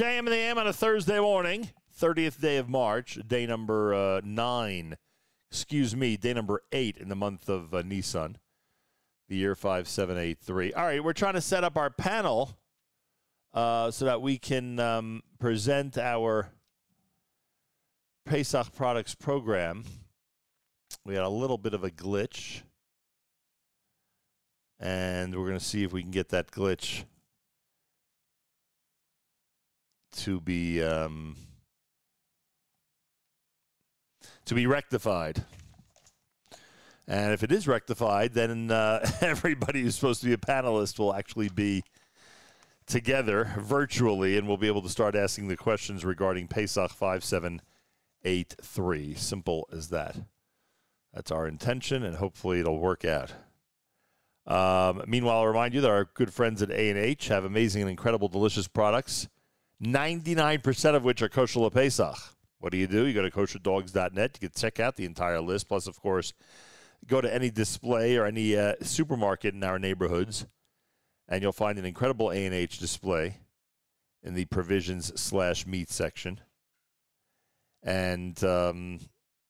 JM and the AM on a Thursday morning, 30th day of March, day number uh, nine. Excuse me, day number eight in the month of uh, Nissan, the year 5783. All right, we're trying to set up our panel uh, so that we can um, present our Pesach products program. We had a little bit of a glitch, and we're going to see if we can get that glitch to be um, to be rectified. And if it is rectified, then uh, everybody who's supposed to be a panelist will actually be together virtually, and we'll be able to start asking the questions regarding Pesach 5783. Simple as that. That's our intention, and hopefully it'll work out. Um, meanwhile, I'll remind you that our good friends at A&H have amazing and incredible delicious products, 99% of which are kosher Pesach. What do you do? You go to kosherdogs.net. You can check out the entire list. Plus, of course, go to any display or any uh, supermarket in our neighborhoods, and you'll find an incredible A&H display in the provisions slash meat section. And um,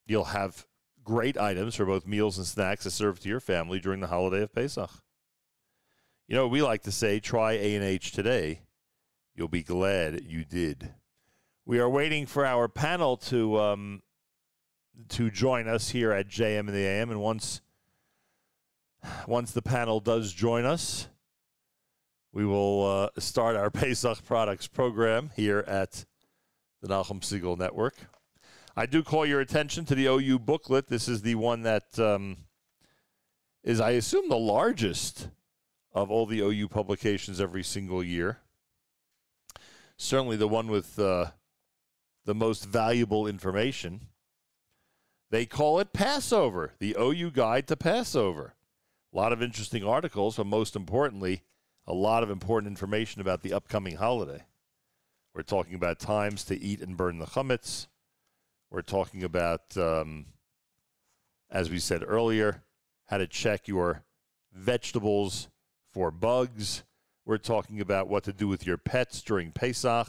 you'll have great items for both meals and snacks to serve to your family during the holiday of Pesach. You know, we like to say, try A&H today. You'll be glad you did. We are waiting for our panel to um, to join us here at JM and the AM, and once once the panel does join us, we will uh, start our Pesach products program here at the Nachum Segal Network. I do call your attention to the OU booklet. This is the one that um, is, I assume, the largest of all the OU publications every single year. Certainly the one with uh, the most valuable information. They call it Passover, the OU Guide to Passover. A lot of interesting articles, but most importantly, a lot of important information about the upcoming holiday. We're talking about times to eat and burn the chametz. We're talking about, um, as we said earlier, how to check your vegetables for bugs. We're talking about what to do with your pets during Pesach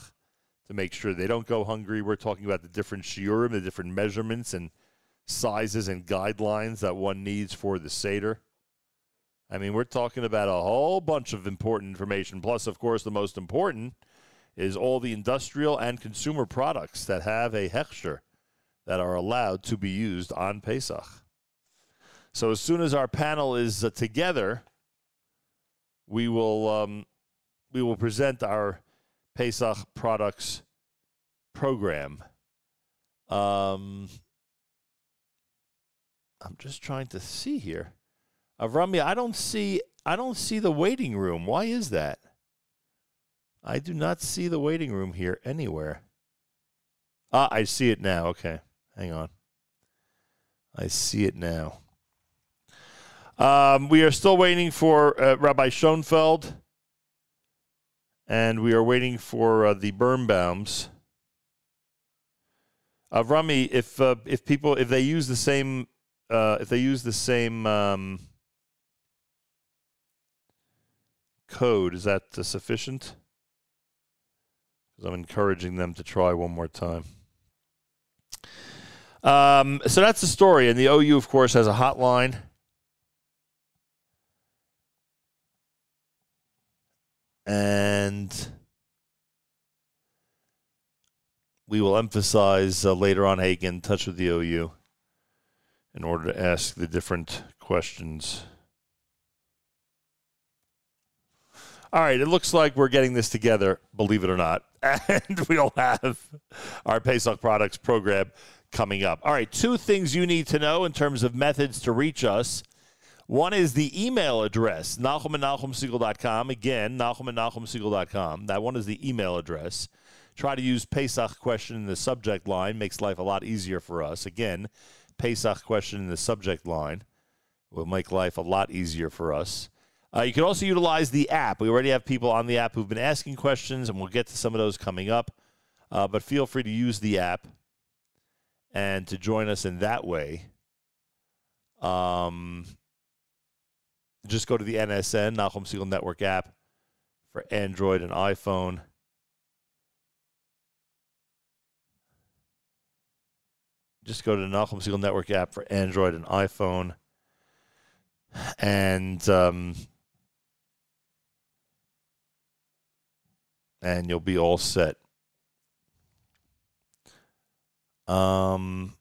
to make sure they don't go hungry. We're talking about the different shiurim, the different measurements and sizes and guidelines that one needs for the Seder. I mean, we're talking about a whole bunch of important information. Plus, of course, the most important is all the industrial and consumer products that have a hechsher that are allowed to be used on Pesach. So as soon as our panel is uh, together, we will um, we will present our Pesach products program. Um, I'm just trying to see here. Avrami, I don't see I don't see the waiting room. Why is that? I do not see the waiting room here anywhere. Ah, I see it now. Okay. Hang on. I see it now. Um, we are still waiting for uh, Rabbi Schoenfeld, and we are waiting for uh, the Birnbaums. Uh, Rami, if uh, if people if they use the same uh, if they use the same um, code, is that uh, sufficient? Because I'm encouraging them to try one more time. Um, so that's the story, and the OU, of course, has a hotline. And we will emphasize uh, later on in touch with the OU in order to ask the different questions. All right, it looks like we're getting this together, believe it or not. And we'll have our Pesach products program coming up. All right, two things you need to know in terms of methods to reach us. One is the email address, Nachum and NachumSegal.com. Again, Nachum and NachumSegal.com. That one is the email address. Try to use Pesach question in the subject line. Makes life a lot easier for us. Again, Pesach question in the subject line will make life a lot easier for us. Uh, you can also utilize the app. We already have people on the app who've been asking questions, and we'll get to some of those coming up. Uh, but feel free to use the app and to join us in that way. Um, just go to the NSN, Nachum Segal Network app for Android and iPhone. Just go to the Nachum Segal Network app for Android and iPhone. And um, and you'll be all set. Um,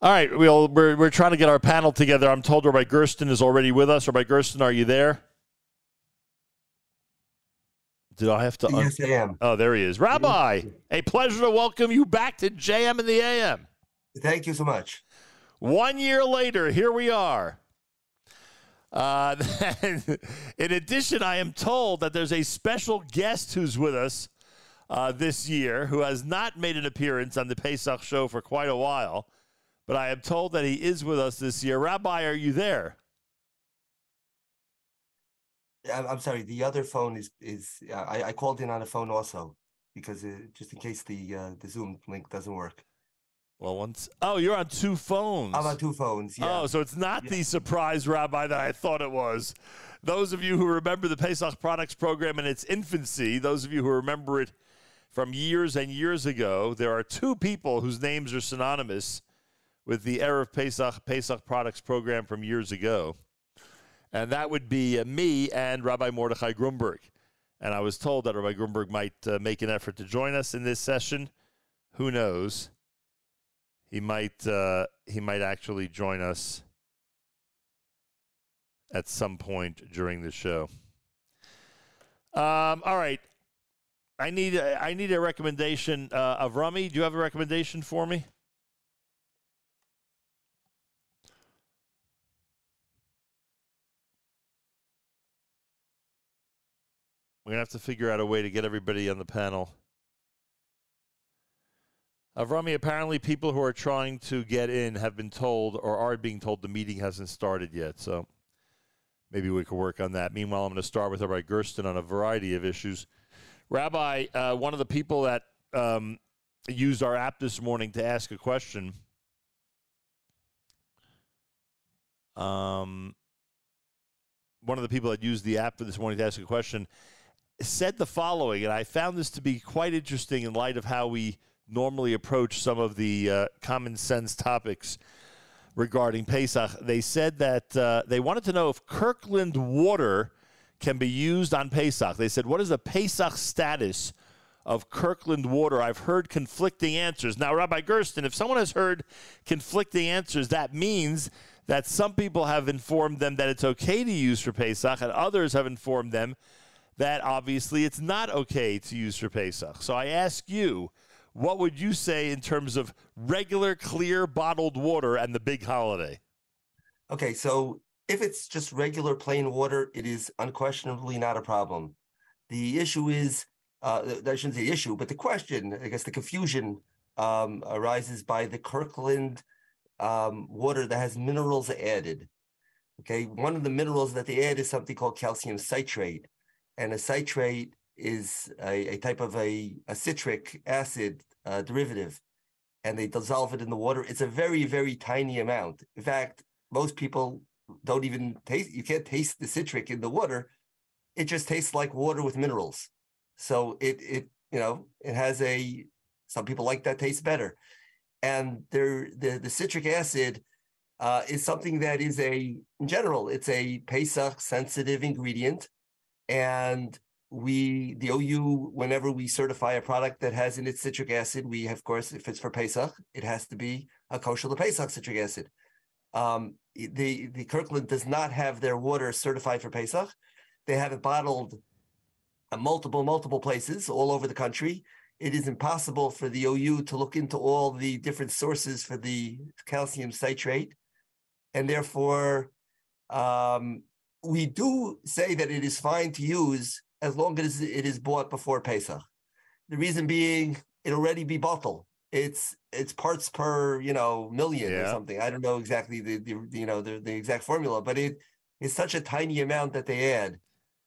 all right, we'll, we're, we're trying to get our panel together. I'm told Rabbi Gersten is already with us. Rabbi Gersten, are you there? Did I have to? Un- yes, I am. Oh, there he is. Rabbi, a pleasure to welcome you back to JM and the AM. Thank you so much. One year later, here we are. Uh, in addition, I am told that there's a special guest who's with us uh, this year who has not made an appearance on the Pesach show for quite a while, but I am told that he is with us this year. Rabbi, are you there? I'm sorry. The other phone is is I, I called in on a phone also because it, uh, just in case the uh, the Zoom link doesn't work. Well, once oh, you're on two phones. I'm on two phones. Yeah. Oh, so it's not yeah. the surprise rabbi that I thought it was. Those of you who remember the Pesach Products Program in its infancy, those of you who remember it from years and years ago, there are two people whose names are synonymous with the Erev Pesach Pesach Products Program from years ago and that would be uh, me and Rabbi Mordechai Grunberg. And I was told that Rabbi Grunberg might uh, make an effort to join us in this session. Who knows? He might uh, he might actually join us at some point during the show. Um, all right, I need I need a recommendation uh, of Rami. Do you have a recommendation for me? We're to have to figure out a way to get everybody on the panel. Avrami, apparently people who are trying to get in have been told or are being told the meeting hasn't started yet. So maybe we could work on that. Meanwhile, I'm going to start with Rabbi Gersten on a variety of issues. Rabbi, uh, one of the people that um, used our app this morning to ask a question. Um, one of the people that used the app for this morning to ask a question said the following, and I found this to be quite interesting in light of how we normally approach some of the uh, common sense topics regarding Pesach. They said that uh, they wanted to know if Kirkland water can be used on Pesach. They said, What is the Pesach status of Kirkland water? I've heard conflicting answers. Now, Rabbi Gersten, if someone has heard conflicting answers, that means that some people have informed them that it's okay to use for Pesach, and others have informed them that obviously it's not okay to use for Pesach. So I ask you, what would you say in terms of regular, clear, bottled water and the big holiday? Okay, so if it's just regular plain water, it is unquestionably not a problem. The issue is, uh, I shouldn't say issue, but the question, I guess the confusion um, arises by the Kirkland um, water that has minerals added. Okay, one of the minerals that they add is something called calcium citrate and a citrate is a, a type of a, a citric acid uh, derivative, and they dissolve it in the water. It's a very, very tiny amount. In fact, most people don't even taste, you can't taste the citric in the water. It just tastes like water with minerals. So it, it, you know, it has a, some people like that taste better. And there, the, the citric acid uh, is something that is a, in general, it's a Pesach sensitive ingredient and we, the OU, whenever we certify a product that has in it citric acid, we, of course, if it's for Pesach, it has to be a kosher Pesach citric acid. Um, the the Kirkland does not have their water certified for Pesach. They have it bottled multiple multiple places all over the country. It is impossible for the OU to look into all the different sources for the calcium citrate, and therefore um, we do say that it is fine to use as long as it is bought before Pesach. The reason being, it already be bottled. It's it's parts per you know million yeah. or something. I don't know exactly the, the you know the, the exact formula, but it is such a tiny amount that they add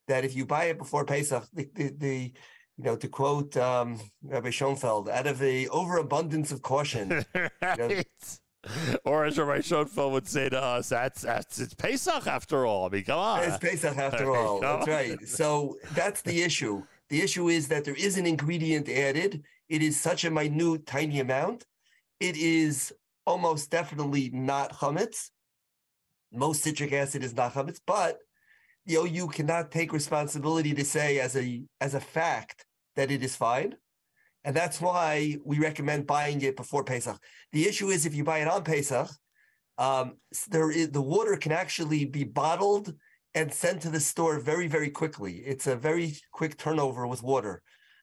that if you buy it before Pesach, the, the, the you know, to quote um, Rabbi Schoenfeld, out of the overabundance of caution, right. you know, or as Rabbi Schoenfeld would say to us, that's, that's it's Pesach after all. I mean, come on. It's Pesach after all. that's right. So that's the issue. The issue is that there is an ingredient added. It is such a minute, tiny amount. It is almost definitely not chametz. Most citric acid is not chametz, but the OU cannot take responsibility to say as a as a fact that it is fine. And that's why we recommend buying it before Pesach. The issue is if you buy it on Pesach, um, there is, the water can actually be bottled and sent to the store very, very quickly. It's a very quick turnover with water.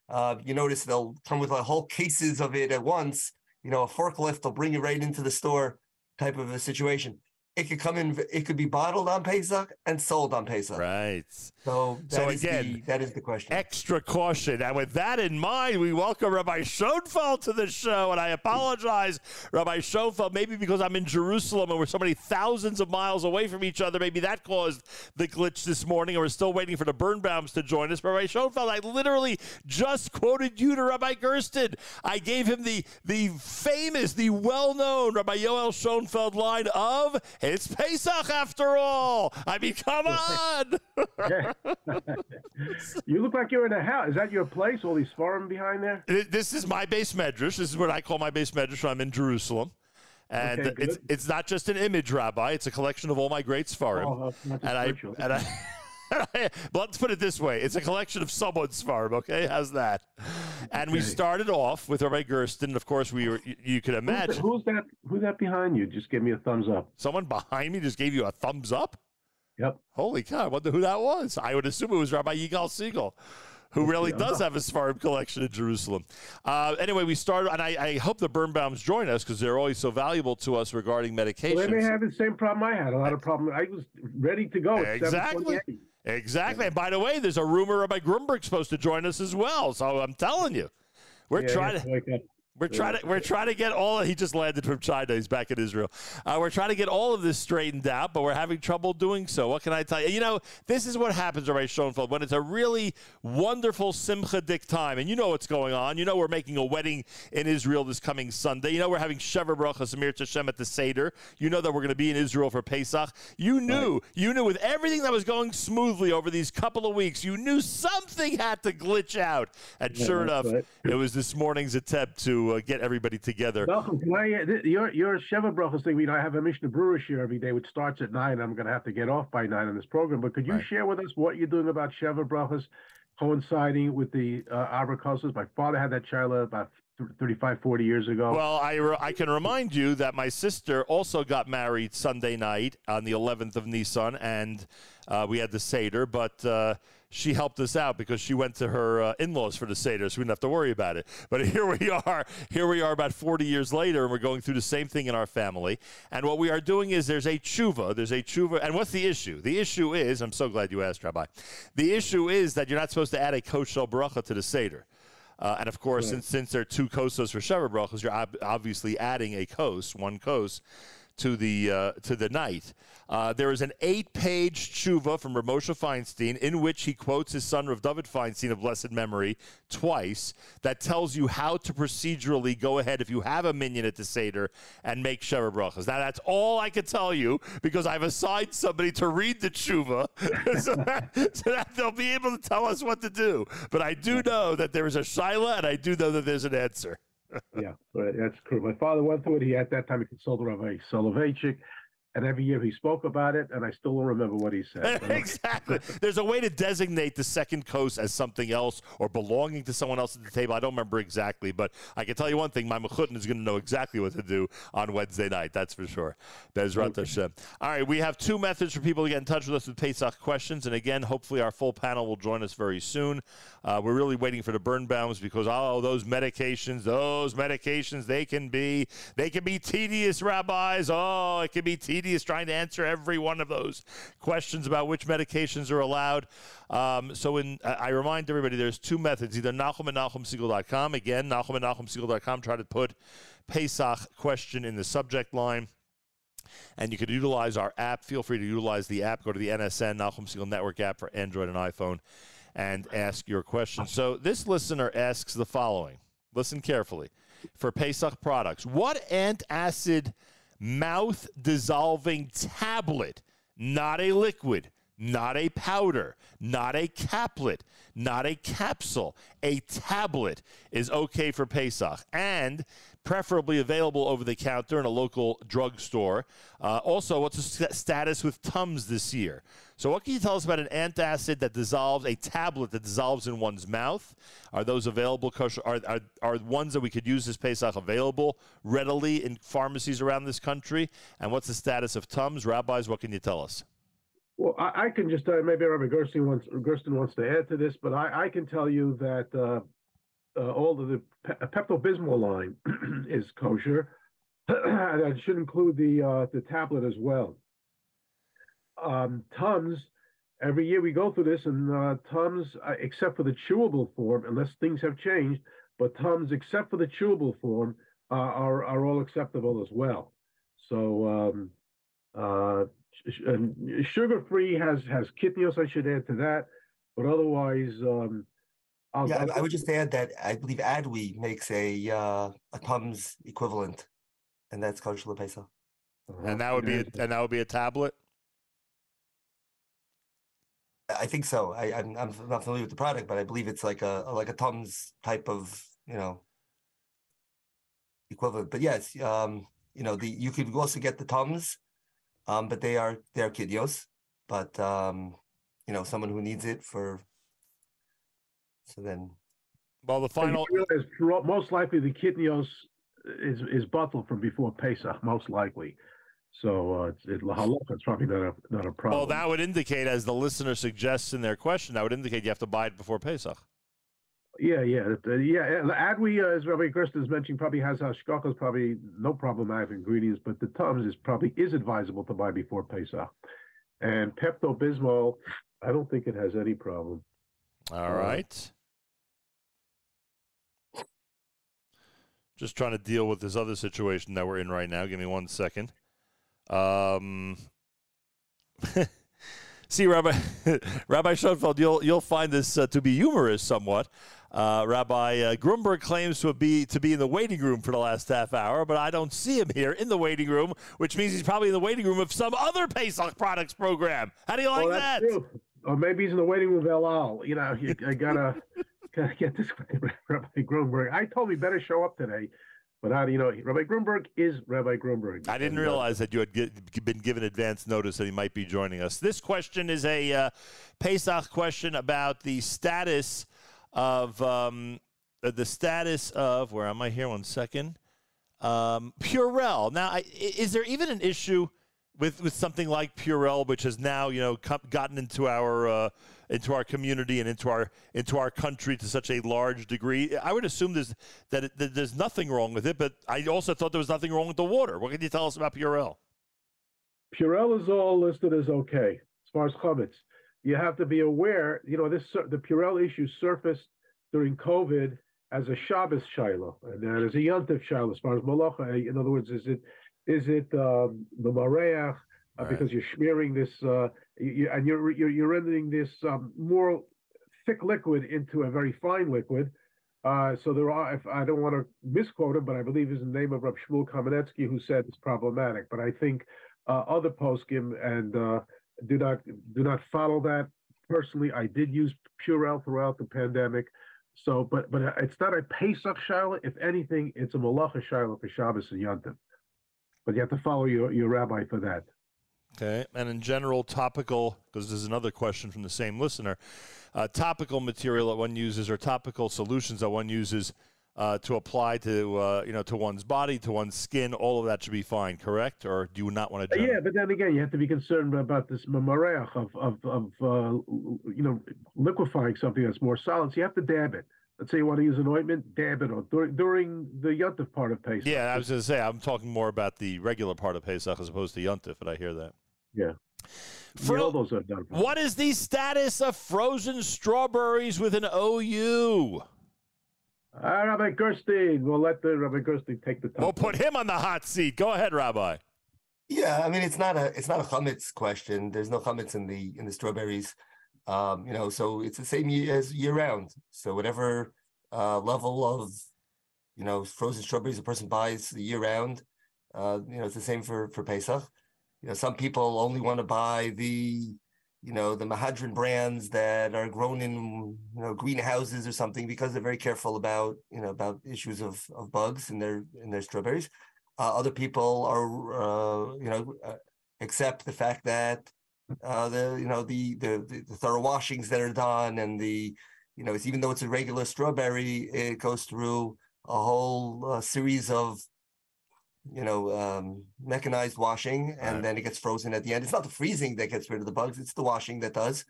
Uh, you notice they'll come with like whole cases of it at once. You know, a forklift will bring it right into the store type of a situation it could come in. It could be bottled on Pesach and sold on Pesach. Right. So that so again, the, that is the question. Extra caution. And with that in mind, we welcome Rabbi Schoenfeld to the show. And I apologize, Rabbi Schoenfeld, maybe because I'm in Jerusalem and we're so many thousands of miles away from each other. Maybe that caused the glitch this morning. And we're still waiting for the Birnbaums to join us. But Rabbi Schoenfeld, I literally just quoted you to Rabbi Gersten. I gave him the the famous, the well-known Rabbi Yoel Schoenfeld line of it's Pesach after all. I mean, come on. you look like you're in a house. Is that your place? All these farm behind there? This is my beis medrash. This is what I call my beis medrash when I'm in Jerusalem. And okay, it's it's not just an image, Rabbi. It's a collection of all my great svarim. Oh, and I and I. let's put it this way: it's a collection of someone's farm. Okay, how's that? And okay. we started off with Rabbi Gersten. Of course, we were. You, you could imagine who's that? Who's that behind you? Just give me a thumbs up. Someone behind me just gave you a thumbs up. Yep. Holy cow! I wonder who that was. I would assume it was Rabbi Yigal Siegel who really does have a farm collection in Jerusalem. Uh, anyway, we started, and I, I, hope the Birnbaums join us because they're always so valuable to us regarding medication. Well, they may have the same problem I had. A lot of problems. I was ready to go. Exactly. Exactly. And by the way, there's a rumor about Grunberg's supposed to join us as well. So I'm telling you, we're yeah, trying to. We're trying to we're trying to get all. He just landed from China. He's back in Israel. Uh, we're trying to get all of this straightened out, but we're having trouble doing so. What can I tell you? You know, this is what happens, Rabbi Schoenfeld, when it's a really wonderful Simcha Dik time, and you know what's going on. You know we're making a wedding in Israel this coming Sunday. You know we're having Sheva Bracha Samir Tashem at the Seder. You know that we're going to be in Israel for Pesach. You knew, right. you knew with everything that was going smoothly over these couple of weeks, you knew something had to glitch out. And yeah, sure enough, right. it was this morning's attempt to uh, get everybody together. Malcolm, can I, uh, your your Sheva Brachas thing, you know, I have a Mishnah Berurah here every day, which starts at nine. I'm going to have to get off by nine on this program, but could you right. share with us what you're doing about Sheva Brachas coinciding with the uh, My father had that child about 35, 40 years ago. Well, I, re- I can remind you that my sister also got married Sunday night on the 11th of Nisan, and uh, we had the Seder, but uh, she helped us out because she went to her uh, in-laws for the Seder, so we didn't have to worry about it. But here we are. Here we are about 40 years later, and we're going through the same thing in our family. And what we are doing is there's a tshuva. There's a tshuva. And what's the issue? The issue is, I'm so glad you asked, Rabbi. The issue is that you're not supposed to add a kosher bracha to the Seder. Uh, and of course, since, since there are two kosos for Sheva Brachos, you're ob- obviously adding a kos, one kos to the uh, to the night. Uh, there is an eight-page tshuva from Rav Moshe Feinstein in which he quotes his son Rav David Feinstein of blessed memory twice that tells you how to procedurally go ahead if you have a minyan at the seder and make sheva brachas. Now that's all I can tell you because I've assigned somebody to read the tshuva so, that, so, that, they'll be able to tell us what to do. But I do know that there is a shaila and I do know that there's an answer yeah, that's true. My father went through it. He at that time he consulted Rabbi Soloveitchik and every year he spoke about it, and I still don't remember what he said. exactly. There's a way to designate the second kos as something else or belonging to someone else at the table. I don't remember exactly, but I can tell you one thing: my mechutin is going to know exactly what to do on Wednesday night. That's for sure. Bezrat okay. Hashem. All right, we have two methods for people to get in touch with us with Pesach questions, and again, hopefully our full panel will join us very soon. Uh, we're really waiting for the Birnbaums because oh, those medications, those medications, they can be they can be tedious, rabbis. Oh, it can be tedious is trying to answer every one of those questions about which medications are allowed. Um, so in, I remind everybody there's two methods, either Nachum and NachumSegal.com. Again, Nachum and NachumSegal.com. Try to put Pesach question in the subject line. And you could utilize our app. Feel free to utilize the app. Go to the NSN, Nachum Segal Network app for Android and iPhone and ask your question. So this listener asks the following. Listen carefully. For Pesach products, what antacid mouth dissolving tablet, not a liquid, not a powder, not a caplet, not a capsule, a tablet is okay for Pesach. And preferably available over the counter in a local drugstore. Uh, also, what's the st- status with Tums this year? So, what can you tell us about an antacid that dissolves, a tablet that dissolves in one's mouth? Are those available? Are, are, are ones that we could use this Pesach available readily in pharmacies around this country? And what's the status of Tums? Rabbis, what can you tell us? Well, I, I can just uh, maybe Rabbi Gerstein wants Gersten wants to add to this, but I, I can tell you that uh, uh, all of the Pepto Bismol line is kosher. that should include the uh, the tablet as well. Um, Tums, every year we go through this, and uh, Tums, uh, except for the chewable form, unless things have changed, but Tums, except for the chewable form, uh, are are all acceptable as well. So um, uh, sugar free has has kitnios. I should add to that, but otherwise. Um, I'll, yeah, I'll, I would just add that I believe Adwe makes a uh, a Tums equivalent, and that's kosher lepesa. And that would be a, and that would be a tablet. I think so. I, I'm I'm not familiar with the product, but I believe it's like a like a Tums type of you know equivalent. But yes, um, you know the you could also get the Tums, um, but they are they are kitnios. But um, you know someone who needs it for so then, well, the final is most likely the kitnios is is bottled from before Pesach, most likely. So uh, it's it, it's probably not a not a problem. Well, that would indicate, as the listener suggests in their question, that would indicate you have to buy it before Pesach. Yeah, yeah, uh, yeah. Adwe, uh, as Rabbi Gersten is mentioning, probably has hashgachas, probably no problematic ingredients, but the Tums is probably is advisable to buy before Pesach. And Pepto Bismol, I don't think it has any problem. All uh, right. Just trying to deal with this other situation that we're in right now. Give me one second. Um, see, Rabbi Rabbi Schoenfeld, you'll you'll find this uh, to be humorous somewhat. Uh, Rabbi uh, Grunberg claims to be to be in the waiting room for the last half hour, but I don't see him here in the waiting room, which means he's probably in the waiting room of some other Pesach products program. How do you like well, that? True. Or maybe he's in the waiting room of El Al. You know, you, I gotta gotta get this Rabbi Grunberg. I told me better show up today. But how do you know Rabbi Grunberg is Rabbi Grunberg? I didn't uh, realize that you had get, been given advance notice that he might be joining us. This question is a uh, Pesach question about the status of um, uh, the status of where am I here? One second. Um, Purell. Now, I, is there even an issue with with something like Purell, which has now you know come, gotten into our uh, into our community and into our into our country to such a large degree. I would assume there's that, it, that there's nothing wrong with it, but I also thought there was nothing wrong with the water. What can you tell us about Purell? Purell is all listed as okay as far as chametz. You have to be aware, you know, this the Purell issue surfaced during COVID as a Shabbos shiloh and then as a Yontif shiloh as far as malacha. In other words, is it is it um, the mareach uh, right. because you're smearing this uh, you, and you're, you're, you're rendering this um, more thick liquid into a very fine liquid. Uh, so there are, if I don't want to misquote him, but I believe is the name of Rab Shmuel Kamenetsky who said it's problematic. But I think uh, other poskim and uh, do not do not follow that. Personally, I did use Purell throughout the pandemic. So, but but it's not a Pesach shiloh. If anything, it's a Malacha shiloh for Shabbos and Yontif. But you have to follow your, your rabbi for that. Okay. And in general, topical, because there's another question from the same listener, uh, topical material that one uses or topical solutions that one uses uh, to apply to uh, you know to one's body, to one's skin, all of that should be fine, correct? Or do you not want to? Do Yeah, but then again, you have to be concerned about this mareach of of, of uh, you know liquefying something that's more solid. So you have to dab it let's say you want to use an ointment, dab it on during, during the yuntif part of Pesach. Yeah, I was going to say I'm talking more about the regular part of Pesach as opposed to yuntif, but I hear that. Yeah. Fro- those are done. What is the status of frozen strawberries with an OU? Uh, Rabbi Gerstein, we'll let the Rabbi Gerstein take the top. We'll put him on the hot seat. Go ahead, Rabbi. Yeah, I mean it's not a it's not a chametz question. There's no chametz in the in the strawberries. Um, you know, so it's the same year as year round. So whatever uh, level of, you know, frozen strawberries a person buys year round, uh, you know, it's the same for for Pesach. You know, some people only want to buy the you know, the mehadrin brands that are grown in, you know, greenhouses or something because they're very careful about, you know, about issues of, of bugs in their in their strawberries. Uh, other people are, uh, you know, uh, accept the fact that uh, the, you know, the, the the thorough washings that are done and the, you know, it's even though it's a regular strawberry, it goes through a whole uh, series of you know, um, mechanized washing, and right. then it gets frozen at the end. It's not the freezing that gets rid of the bugs; it's the washing that does.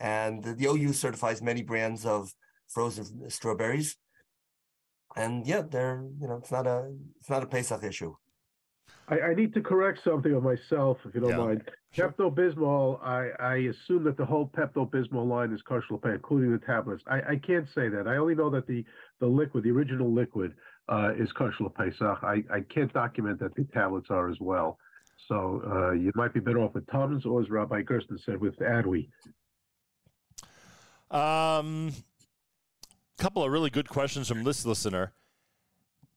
And the, the OU certifies many brands of frozen strawberries, and yeah, they're you know, it's not a it's not a Pesach issue. I, I need to correct something of myself, if you don't yeah. mind. Sure. Pepto Bismol, I, I assume that the whole Pepto Bismol line is kosher pay, including the tablets. I, I can't say that. I only know that the the liquid, the original liquid, uh, is kosher Pesach. I, I can't document that the tablets are as well. So uh, you might be better off with Tums or, as Rabbi Gersten said, with Adwe. Um, couple of really good questions from this listener.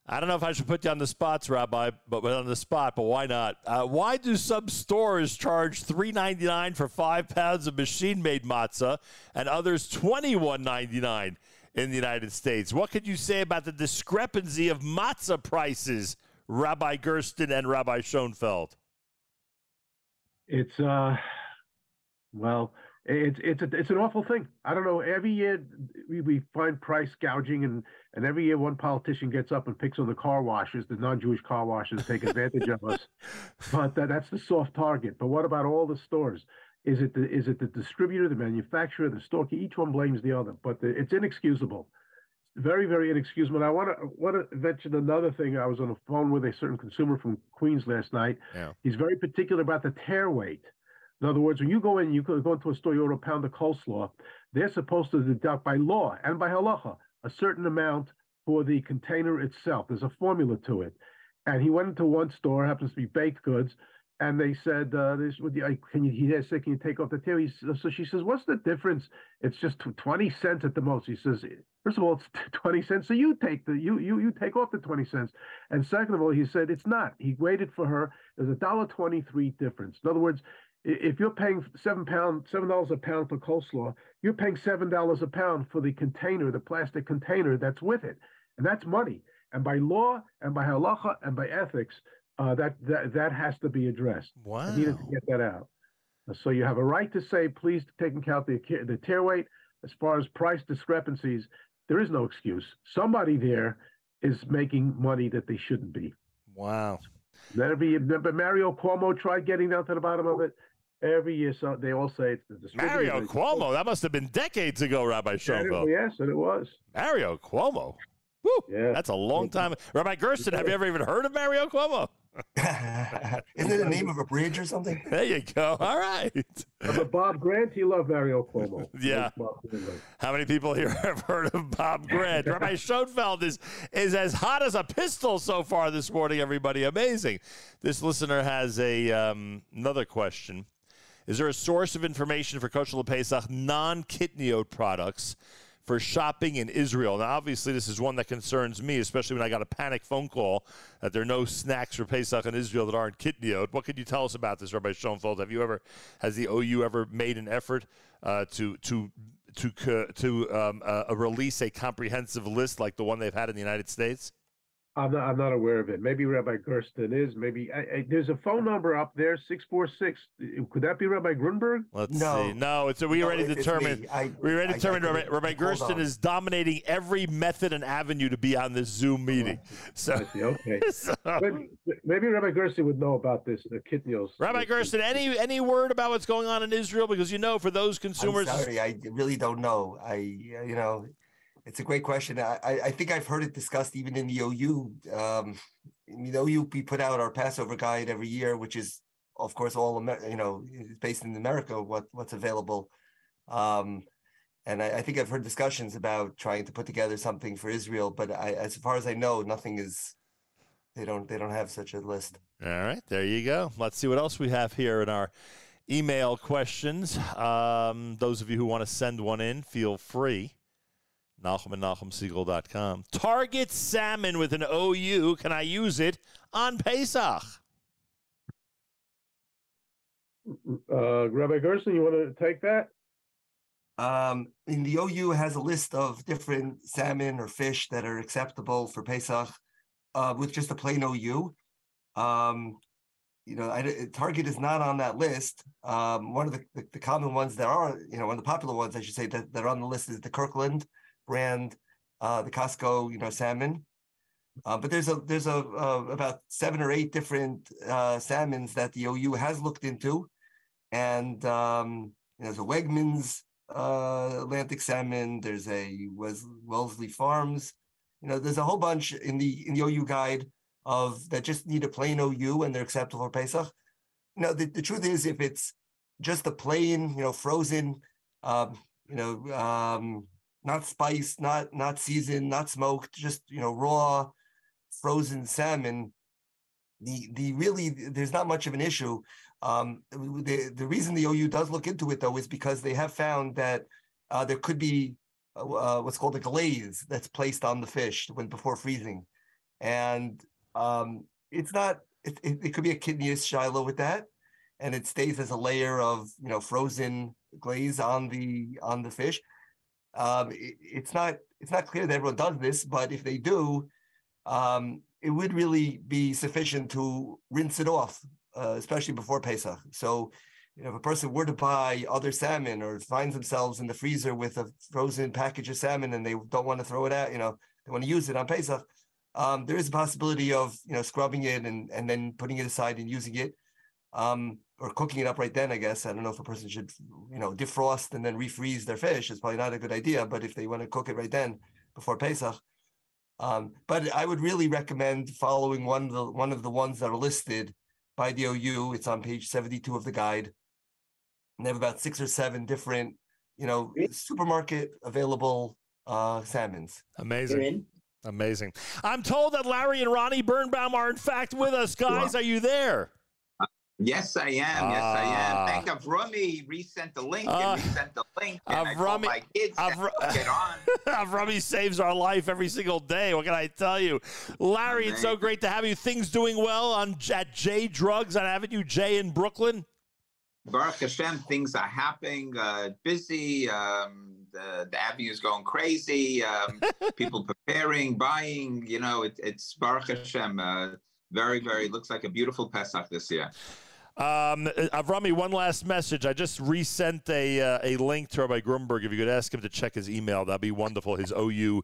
I don't know if I should put you on the spots, Rabbi, but on the spot. But why not? Uh, why do some stores charge three ninety nine for five pounds of machine made matzah, and others twenty one ninety nine in the United States? What could you say about the discrepancy of matzah prices, Rabbi Gersten and Rabbi Schoenfeld? It's uh, well, it's it's a, it's an awful thing. I don't know. Every year we, we find price gouging, and and every year one politician gets up and picks on the car washers, the non-Jewish car washers, take advantage of us. But that, that's the soft target. But what about all the stores? Is it the is it the distributor, the manufacturer, the storekeeper? Each one blames the other, but the, it's inexcusable. very very inexcusable. I want to want to mention another thing. I was on the phone with a certain consumer from Queens last night. Yeah. He's very particular about the tare weight. In other words, when you go in, you go into a store, you order a pound of coleslaw. They're supposed to deduct by law and by halacha a certain amount for the container itself. There's a formula to it. And he went into one store, happens to be baked goods, and they said, uh, "This would you, can you?" He said, "Can you take off the tail?" so she says, "What's the difference? It's just twenty cents at the most." He says, first of all, it's twenty cents, so you take the you you you take off the twenty cents." And second of all, he said, "It's not." He waited for her. There's a dollar twenty-three difference. In other words, if you're paying seven pound seven dollars a pound for coleslaw, you're paying seven dollars a pound for the container, the plastic container that's with it, and that's money. And by law, and by halacha, and by ethics, uh, that that that has to be addressed. Wow! I needed to get that out. So you have a right to say, please take into account the the tare weight. As far as price discrepancies, there is no excuse. Somebody there is making money that they shouldn't be. Wow. It be. But Mario Cuomo tried getting down to the bottom of it. Every year, so they all say it's the Mario Cuomo. That must have been decades ago, Rabbi Schoenfeld. Yes, and it was Mario Cuomo. Woo, yeah. That's a long time. Rabbi Gersten, have you ever even heard of Mario Cuomo? Isn't it the name of a bridge or something? There you go. All right. But Bob Grant, he loved Mario Cuomo. Yeah. How many people here have heard of Bob Grant? Rabbi Schoenfeld is is as hot as a pistol so far this morning. Everybody, amazing. This listener has a um, another question. Is there a source of information for Kosher Pesach non-kitniot products? For shopping in Israel. Now, obviously, this is one that concerns me, especially when I got a panic phone call that there are no snacks for Pesach in Israel that aren't kitniot. What could you tell us about this, Rabbi Schoenfeld? Have you ever, has the OU ever made an effort uh, to to to to um, uh, release a comprehensive list like the one they've had in the United States? I'm not, I'm not aware of it. Maybe Rabbi Gersten is. Maybe I, I, there's a phone number up there, six four six. Could that be Rabbi Grunberg? Let's no. see. No, it's a, we no, already determined. I, we already determined. Rabbi, Rabbi Gersten is dominating every method and avenue to be on this Zoom oh, meeting. So okay. so, maybe, maybe, Rabbi Gersten would know about this. The kitnios. Rabbi Gersten, any any word about what's going on in Israel? Because you know, for those consumers, I'm sorry, I really don't know. I you know it's a great question. I, I think I've heard it discussed even in the OU. Um, in the OU, we put out our Passover guide every year, which is, of course, all Amer- you know, based in America. What what's available, um, and I, I, think I've heard discussions about trying to put together something for Israel. But I, as far as I know, nothing is. They don't. They don't have such a list. All right, there you go. Let's see what else we have here in our email questions. Um, those of you who want to send one in, feel free. Nachum and NachumSegal.com. Target salmon with an OU. Can I use it on Pesach? uh, Rabbi Gersten, you want to take that? Um, in the OU has a list of different salmon or fish that are acceptable for Pesach uh, with just a plain OU. Um, you know, I, Target is not on that list. Um, one of the, the, the, common ones that are, you know, one of the popular ones, I should say, that, that are on the list is the Kirkland brand, uh, the Costco, you know, salmon. Uh, but there's a there's a uh, about seven or eight different uh, salmons that the OU has looked into, and um, there's a Wegmans uh, Atlantic salmon. There's a Wes- Wellesley Farms. You know, there's a whole bunch in the in the OU guide of that just need a plain OU and they're acceptable for Pesach. You know, the, the truth is, if it's just a plain, you know, frozen, um, you know, um, not spiced, not not seasoned, not smoked, just you know, raw frozen salmon. The the really there's not much of an issue. Um, the the reason the OU does look into it though is because they have found that uh, there could be uh, uh what's called a glaze that's placed on the fish when before freezing, and um, it's not. It, it, it, could be a kitnius shiloh with that, and it stays as a layer of you know frozen glaze on the on the fish. Um, it, it's not it's not clear that everyone does this, but if they do, um, it would really be sufficient to rinse it off, uh, especially before Pesach. So, you know, if a person were to buy other salmon or finds themselves in the freezer with a frozen package of salmon and they don't want to throw it out, you know, they want to use it on Pesach, um, there is a possibility of you know scrubbing it and and then putting it aside and using it, um, or cooking it up right then. I guess I don't know if a person should you know defrost and then refreeze their fish. It's probably not a good idea. But if they want to cook it right then before Pesach, um, but I would really recommend following one of the one of the ones that are listed by the OU. It's on page seventy two of the guide. And they have about six or seven different, you know, supermarket available uh salmons. Amazing. Amazing. I'm told that Larry and Ronnie Birnbaum are in fact with us, guys. Are you there? Yes, I am. Yes, I am. Ah. Thank Avrami resent the link and resent the link. And Avrami, I kids get on. Avrami saves our life every single day. What can I tell you? Larry, it's so great to have you. Things doing well on at J Drugs on Avenue J in Brooklyn? Baruch Hashem, things are happening. Uh, busy. Um, the, the avenue is going crazy. Um, people preparing, buying. You know, it, it's Baruch Hashem. Uh, very, very looks like a beautiful Pesach this year. Um, Avrami, one last message. I just resent a uh, a link to Rabbi Grunberg. If you could ask him to check his email, that'd be wonderful. His OU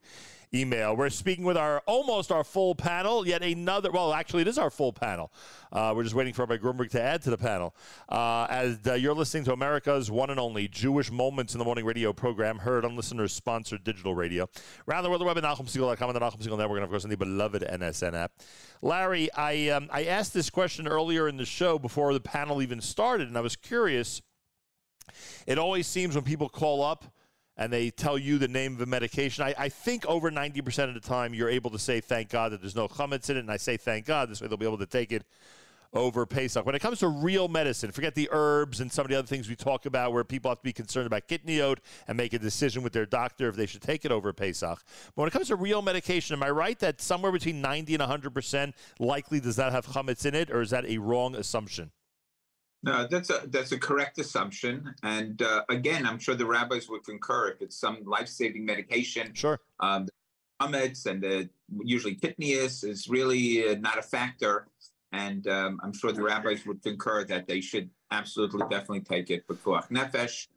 email. We're speaking with our almost our full panel. Yet another. Well, actually, it is our full panel. Uh, we're just waiting for Rabbi Grunberg to add to the panel. Uh, as uh, you're listening to America's one and only Jewish Moments in the Morning radio program, heard on listeners sponsored digital radio. Around the world, the web at NachumSegal.com and the Nachum Segal Network, and of course, on the beloved NSN app. Larry, I um, I asked this question earlier in the show before the panel even started, and I was curious. It always seems when people call up and they tell you the name of a medication, I, I, think over 90% of the time you're able to say, thank God that there's no chametz in it. And I say, thank God, this way they'll be able to take it over Pesach. When it comes to real medicine, forget the herbs and some of the other things we talk about where people have to be concerned about kitniot and make a decision with their doctor if they should take it over Pesach. But when it comes to real medication, am I right that somewhere between 90 and 100% likely does that have chametz in it, or is that a wrong assumption? No, that's a that's a correct assumption, and uh, again, I'm sure the rabbis would concur if it's some life-saving medication. Sure. Um, the and the usually kitnius is really uh, not a factor, and um, I'm sure the rabbis would concur that they should absolutely definitely take it. But nefesh,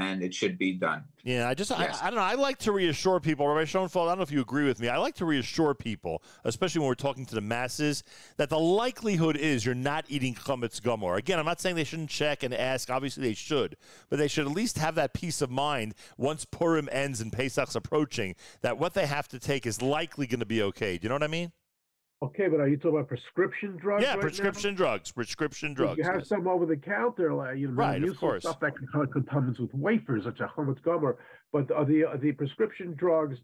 and it should be done. Yeah, I just yes. I, I, don't know. I like to reassure people. Rabbi Schoenfeld, I don't know if you agree with me. I like to reassure people, especially when we're talking to the masses, that the likelihood is you're not eating chametz gamor. Again, I'm not saying they shouldn't check and ask. Obviously, they should, but they should at least have that peace of mind once Purim ends and Pesach's approaching that what they have to take is likely going to be okay. Do you know what I mean? Okay, but are you talking about prescription drugs? Yeah, right prescription now? drugs. Prescription drugs. You have yes. some over the counter, like you know, right, of course. stuff that comes with wafers, such a chametz gamor. But uh, the the prescription drugs,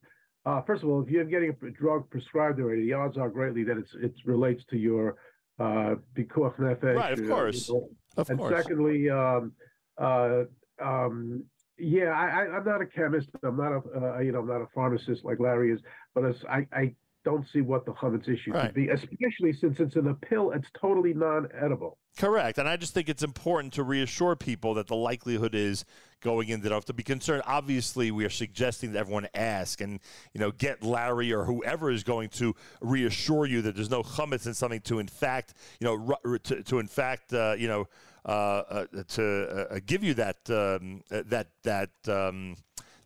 uh, first of all, if you're getting a drug prescribed already, the odds are greatly that it's it relates to your uh, pikuach nefesh. Right, of course. You know? Of and course. secondly, um, uh, um, yeah, I, am not a chemist. I'm not a uh, you know I'm not a pharmacist like Larry is, but as I, I don't see what the chametz issue Right. could be, especially since it's in a pill. It's totally non-edible. Correct. And I just think it's important to reassure people that the likelihood is going in, don't have to be concerned. Obviously, we are suggesting that everyone ask and, you know, get Larry or whoever is going to reassure you that there's no chametz in something to, in fact, you know, to, to in fact, uh, you know, uh, uh, to uh, give you that, um, uh, that, that um,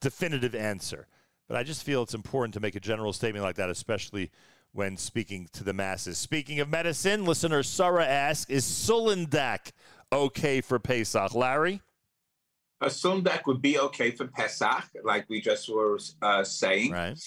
definitive answer. But I just feel it's important to make a general statement like that, especially when speaking to the masses. Speaking of medicine, listener Sarah asks, is Sulindac okay for Pesach? Larry? A Sundak would be okay for Pesach, like we just were uh, saying. Right.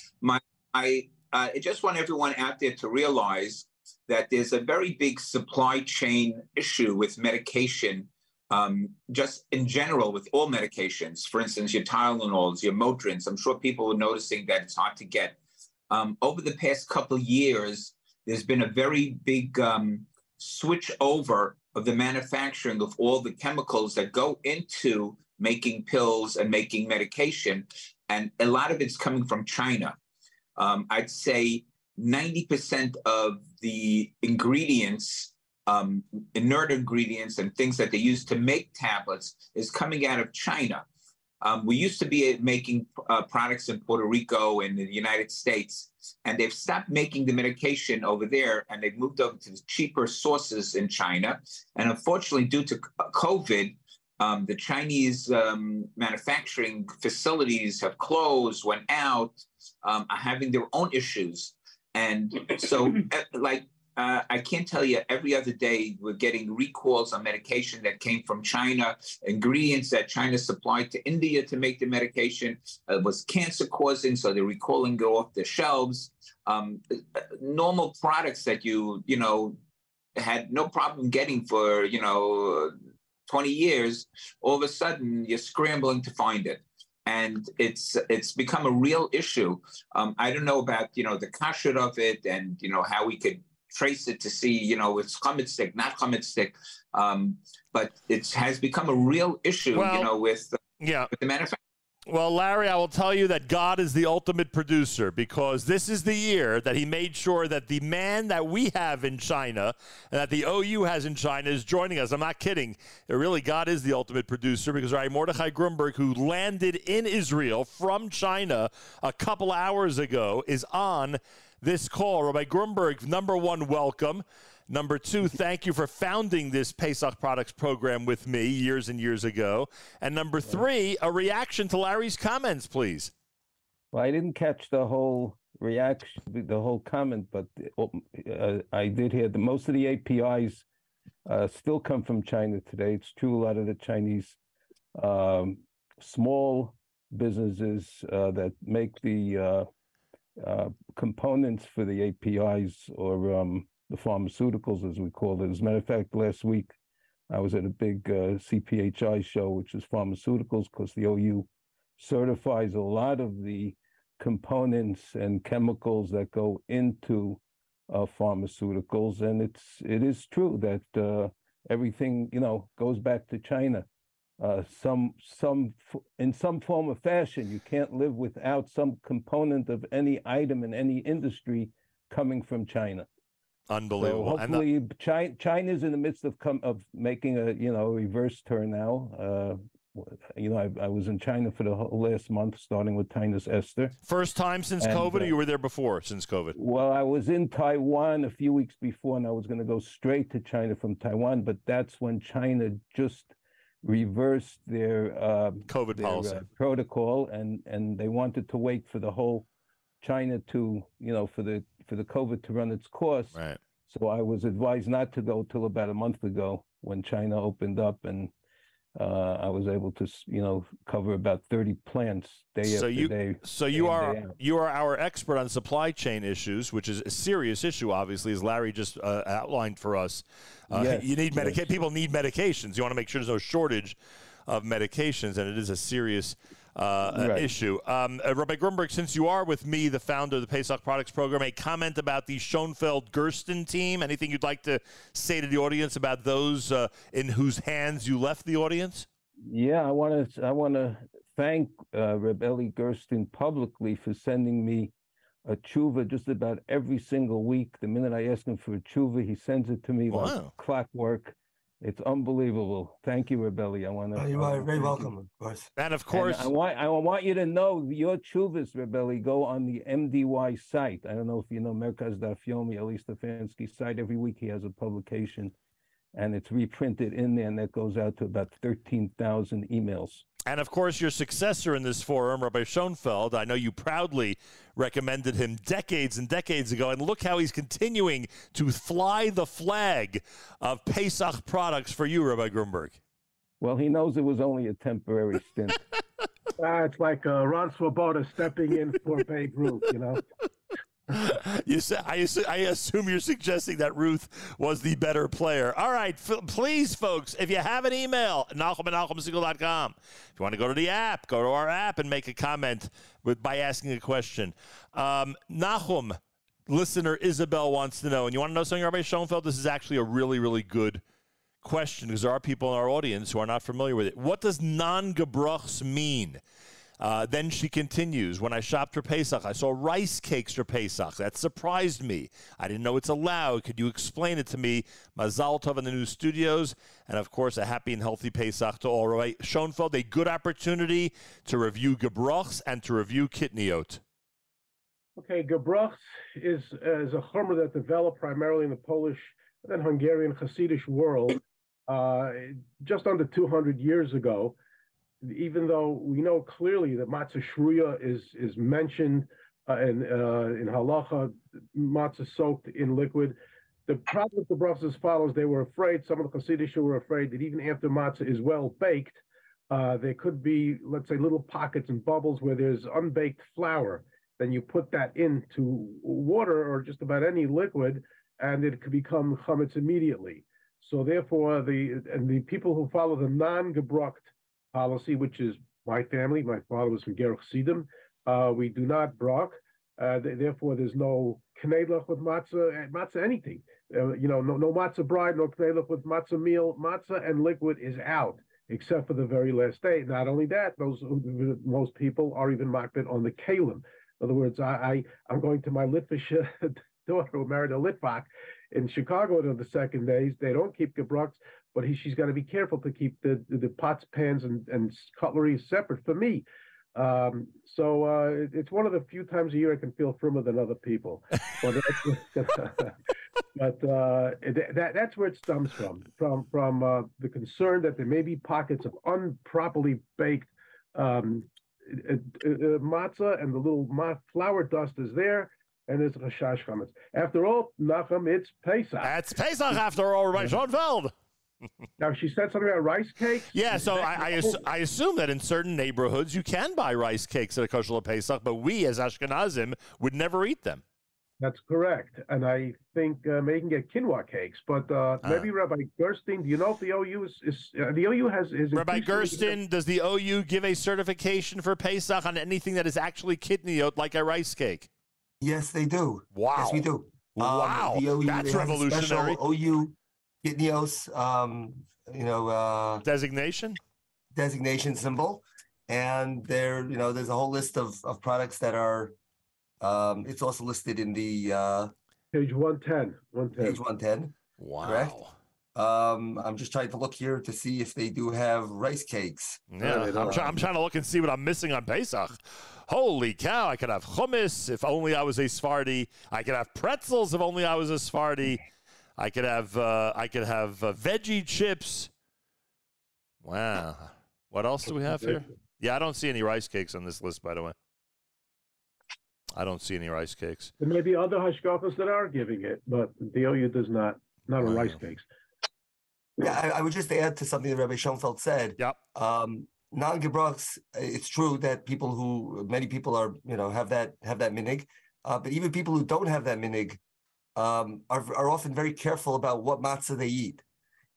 I, uh, I just want everyone out there to realize that there's a very big supply chain issue with medication, um, just in general with all medications. For instance, your Tylenols, your Motrins. I'm sure people are noticing that it's hard to get. Um, over the past couple years, there's been a very big um, switch over of the manufacturing of all the chemicals that go into making pills and making medication, and a lot of it's coming from China. Um, I'd say 90% of the ingredients, um, inert ingredients, and things that they use to make tablets is coming out of China. Um, we used to be making uh, products in Puerto Rico and the United States, and they've stopped making the medication over there, and they've moved over to the cheaper sources in China. And unfortunately, due to COVID, um, the Chinese um, manufacturing facilities have closed, went out, um, are having their own issues. And so, uh, like, uh, I can't tell you, every other day we're getting recalls on medication that came from China, ingredients that China supplied to India to make the medication uh, was cancer causing, so they're recalling it off the shelves. Um, normal products that you, you know, had no problem getting for, you know, 20 years, all of a sudden you're scrambling to find it. And it's it's become a real issue. Um, I don't know about you know the kashrut of it, and you know how we could trace it to see you know it's chametzdik, not chametzdik, um, but it has become a real issue. Well, you know with, Yeah. with the manufacturing. Well, Larry, I will tell you that God is the ultimate producer because this is the year that he made sure that the man that we have in China and that the OU has in China is joining us. I'm not kidding. It really, God is the ultimate producer because Rabbi Mordechai Grunberg, who landed in Israel from China a couple hours ago, is on this call. Rabbi Grunberg, number one, welcome. Number two, thank you for founding this Pesach Products program with me years and years ago. And number three, a reaction to Larry's comments, please. Well, I didn't catch the whole reaction, the whole comment, but uh, I did hear that most of the APIs uh, still come from China today. It's true, a lot of the Chinese um, small businesses uh, that make the uh, components for the APIs or um, the pharmaceuticals, as we call it. As a matter of fact, last week I was at a big uh, CPHI show, which is pharmaceuticals, because the OU certifies a lot of the components and chemicals that go into uh, pharmaceuticals, and it's it is true that uh, everything you know goes back to China. Uh, some some in some form or fashion, you can't live without some component of any item in any industry coming from China. Unbelievable. So hopefully, the- China China's in the midst of come of making a you know reverse turn now. Uh, you know, I, I, was in China for the whole last month, starting with Taanis Esther. First time since and, COVID, uh, or you were there before since COVID? Well, I was in Taiwan a few weeks before, and I was going to go straight to China from Taiwan, but that's when China just reversed their uh, COVID their, policy. uh, protocol, and and they wanted to wait for the whole China to you know for the for the COVID to run its course. Right. So I was advised not to go till about a month ago when China opened up, and uh, I was able to, you know, cover about thirty plants day So after you- day. So you are you are our expert on supply chain issues, which is a serious issue, obviously, as Larry just uh, outlined for us. Uh, Yes, you need medica- yes. People need medications. You want to make sure there's no shortage of medications, and it is a serious uh, Right. issue. Um, uh, Rabbi Grunberg, since you are with me, the founder of the Pesach Products Program, a comment about the Schoenfeld Gersten team. Anything you'd like to say to the audience about those uh, in whose hands you left the audience? Yeah, I want to I want to thank uh, Reb Eli Gersten publicly for sending me a tshuva just about every single week. The minute I ask him for a tshuva, he sends it to me like Wow. clockwork. It's unbelievable. Thank you, Reb Eli. I want to. Oh, you are very welcome, of course. And of course, I want I want you to know your chuvas, Reb Eli, go on the MDY site. I don't know if you know Merkaz Dafyomi, Eli Stefansky site. Every week he has a publication, and it's reprinted in there, and that goes out to about thirteen thousand emails. And of course, your successor in this forum, Rabbi Schoenfeld, I know you proudly recommended him decades and decades ago. And look how he's continuing to fly the flag of Pesach products for you, Rabbi Grunberg. Well, he knows it was only a temporary stint. Ah, it's like uh, Ron Swoboda stepping in for Babe Ruth, you know. you say, I, assu- I assume you're suggesting that Ruth was the better player. All right, f- please, folks, if you have an email, Nachum. If you want to go to the app, go to our app and make a comment with, by asking a question. Um, Nachum, listener Isabel wants to know, and you want to know something, Rabbi Schoenfeld? This is actually a really, really good question because there are people in our audience who are not familiar with it. What does non gebruchs mean? Uh, then she continues, when I shopped for Pesach, I saw rice cakes for Pesach. That surprised me. I didn't know it's allowed. Could you explain it to me? Mazal Tov in the new studios. And of course, a happy and healthy Pesach to all. Right? Schoenfeld, a good opportunity to review gebrochs and to review kitniot. Okay, Gebruchs is is a chomer that developed primarily in the Polish and Hungarian Hasidic world uh, just under 200 years ago. Even though we know clearly that matzah shruya is is mentioned uh, in uh, in halacha, matzah soaked in liquid. The problem with the brachs is as follows: They were afraid. Some of the Hasidic were afraid that even after matzah is well baked, uh, there could be, let's say, little pockets and bubbles where there's unbaked flour then you put that into water or just about any liquid, and it could become chametz immediately. So therefore, the and the people who follow the non-gebrucht policy, which is my family, my father was from Geruch Sidim, uh, we do not brach. Uh, th- therefore, there's no knedlach with matzah, matzah anything. Uh, you know, no, no matzah brei, no knedlach with matzah meal. Matzah and liquid is out, except for the very last day. Not only that, those most people are even makpid on the keilim. In other words, I, I am going to my Litvish daughter who married a Litvak in Chicago on the second days. They don't keep gebrucks, but he, she's got to be careful to keep the, the, the pots, pans, and, and cutlery separate for me. Um, so uh, it, it's one of the few times a year I can feel firmer than other people. But, but uh, that, that's where it stems from, from from uh, the concern that there may be pockets of improperly baked um, uh, uh, matzah and the little flour dust is there, and there's chashash chametz. After all, Nachum, it's Pesach. That's Pesach after all, Rabbi Schoenfeld. Now she said something about rice cakes. Yeah, so I, I, ass- I assume that in certain neighborhoods you can buy rice cakes at a kosher Pesach, but we as Ashkenazim would never eat them. That's correct, and I think uh, maybe you can get quinoa cakes, but uh, Ah. maybe Rabbi Gersten. Do you know if the OU is, is uh, the OU has is Rabbi increasingly- Gersten, does the OU give a certification for Pesach on anything that is actually kitniot, like a rice cake? Yes, they do. Wow. Yes, we do. Wow, the OU that's revolutionary. OU Kitnios, um, you know, uh, Designation? designation symbol, and there, you know, there's a whole list of of products that are. Um, it's also listed in the uh, page one ten. One ten. page 110. Wow. Correct. Um, I'm just trying to look here to see if they do have rice cakes. Yeah, I'm, try- I'm trying to look and see what I'm missing on Pesach. Holy cow, I could have hummus if only I was a Sephardi. I could have pretzels if only I was a Sephardi. I could have uh, I could have uh, veggie chips. Wow. What else do we have here? Yeah, I don't see any rice cakes on this list, by the way. I don't see any rice cakes. There may be other hashgachas that are giving it, but the OU does not. Not a rice Wow. cakes. Yeah, I, I would just add to something that Rabbi Schoenfeld said. Yep. Um, non-gebrachs, it's true that people who many people are, you know, have that have that minhag, uh, but even people who don't have that minhag um, are are often very careful about what matzah they eat.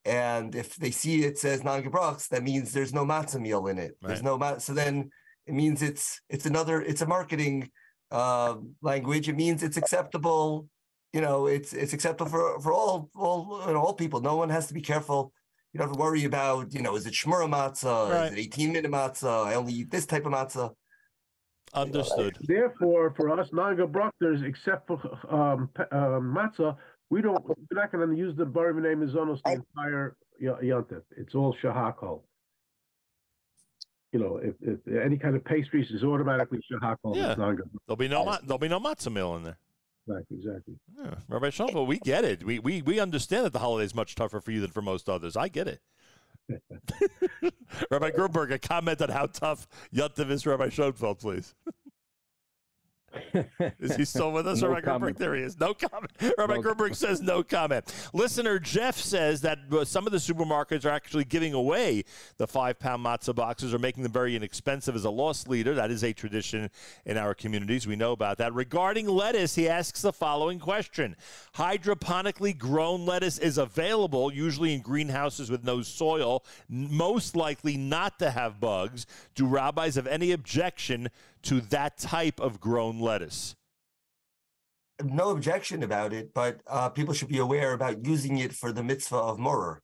And if they see it says non-gebrachs, that means there's no matzah meal in it. There's no matzah. So then it means it's it's another it's a marketing uh, language. It means it's acceptable. You know, it's it's acceptable for for all all you know, all people. No one has to be careful. You don't have to worry about, you know, is it shmura matzah? Right. Is it 18 minute matzah? I only eat this type of matzah. Understood. Therefore, for us non-gebrachters, except for um, pe- um, matzah, we don't. We're not going to use the borei minei mezonos the entire y- yontif. It's all shahakol. You know, if, if any kind of pastries is automatically shahakol, Yeah. it's non There'll be no ma- there'll be no matzah meal in there. Exactly, exactly. Yeah. Rabbi Schoenfeld, we get it. We, we we understand that the holiday is much tougher for you than for most others. I get it. Rabbi Gerberg, a comment on how tough Yontif is Rabbi Schoenfeld, please. Is he still with us, No Rabbi Gerberg? There he is. No comment. Rabbi No Gerberg says no comment. Listener Jeff says that uh, some of the supermarkets are actually giving away the five pound matzah boxes or making them very inexpensive as a loss leader. That is a tradition in our communities. We know about that. Regarding lettuce, he asks the following question Hydroponically grown lettuce is available, usually in greenhouses with no soil, most likely not to have bugs. Do rabbis have any objection to that type of grown lettuce? no objection about it, but uh, people should be aware about using it for the mitzvah of maror.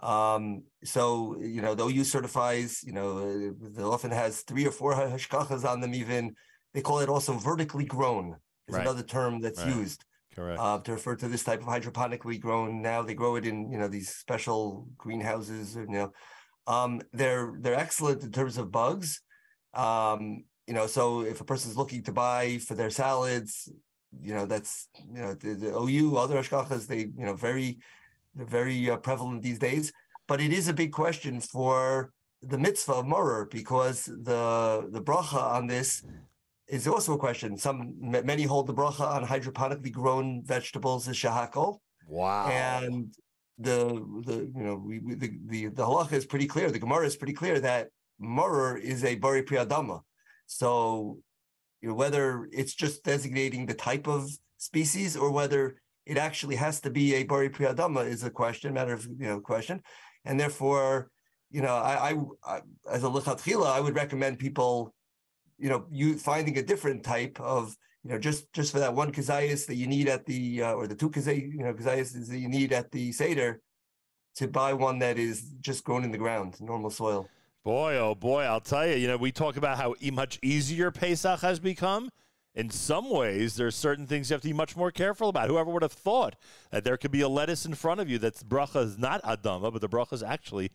Um, so you know, the OU certifies. You know, uh, it often has three or four hashgachas on them. Even they call it also vertically grown. Is Right. another term that's Right. used Correct. uh, to refer to this type of hydroponically grown. Now they grow it in you know these special greenhouses. You know, um, they're they're excellent in terms of bugs. Um, you know, so if a person's looking to buy for their salads, you know, that's you know the, the OU other hashgachas they you know very they're very uh, prevalent these days. But it is a big question for the mitzvah of maror because the the bracha on this is also a question. Some m- many hold the bracha on hydroponically grown vegetables as shahakol, wow. and the the you know we, we the, the the halacha is pretty clear. The Gemara is pretty clear that maror is a borei pri ha'adama. So you know whether it's just designating the type of species or whether it actually has to be a borei pri ha'adama is a question, matter of you know question, and therefore you know I, I, I as a lichatchila I would recommend people you know you finding a different type of you know just just for that one kazayas that you need at the uh, or the two kazay you know kazayas that you need at the seder to buy one that is just grown in the ground normal soil Boy, oh boy, I'll tell you, you know, we talk about how much easier Pesach has become. In some ways, there are certain things you have to be much more careful about. Whoever would have thought that there could be a lettuce in front of you that's bracha is not adama, but the bracha is actually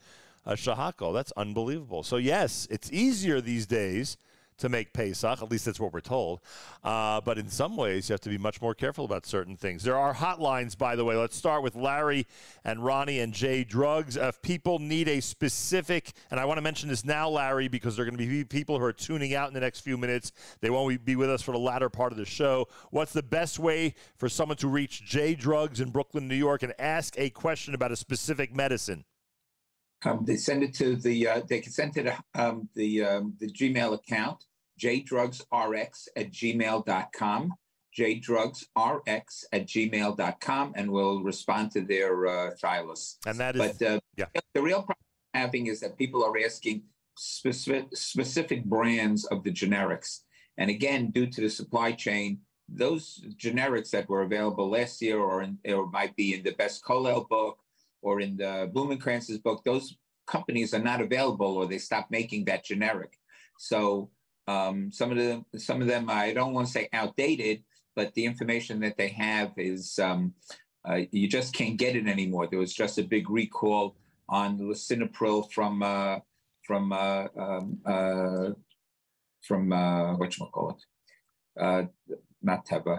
a shahako. That's unbelievable. So, yes, it's easier these days to make Pesach. At least that's what we're told. Uh, but in some ways, you have to be much more careful about certain things. There are hotlines, by the way. Let's start with Larry and Ronnie and J Drugs. If people need a specific, and I want to mention this now, Larry, because there are going to be people who are tuning out in the next few minutes. They won't be with us for the latter part of the show. What's the best way for someone to reach J Drugs in Brooklyn, New York, and ask a question about a specific medicine? Um, they send it to the. Uh, they can send it to um, the um, the Gmail account jdrugsrx at gmail.com jdrugsrx at gmail.com and we'll respond to their uh. And that is, But uh, yeah. the real problem I'm having is that people are asking specific specific brands of the generics, and again, due to the supply chain, those generics that were available last year, or in, or might be in the Best Colel book, or in the Blumenkrantz's book, those companies are not available, or they stopped making that generic. So um, some of them, some of them, I don't want to say outdated, but the information that they have is um, uh, you just can't get it anymore. There was just a big recall on lisinopril from uh, from uh, um, uh, from uh, what you call it, uh, not Teva.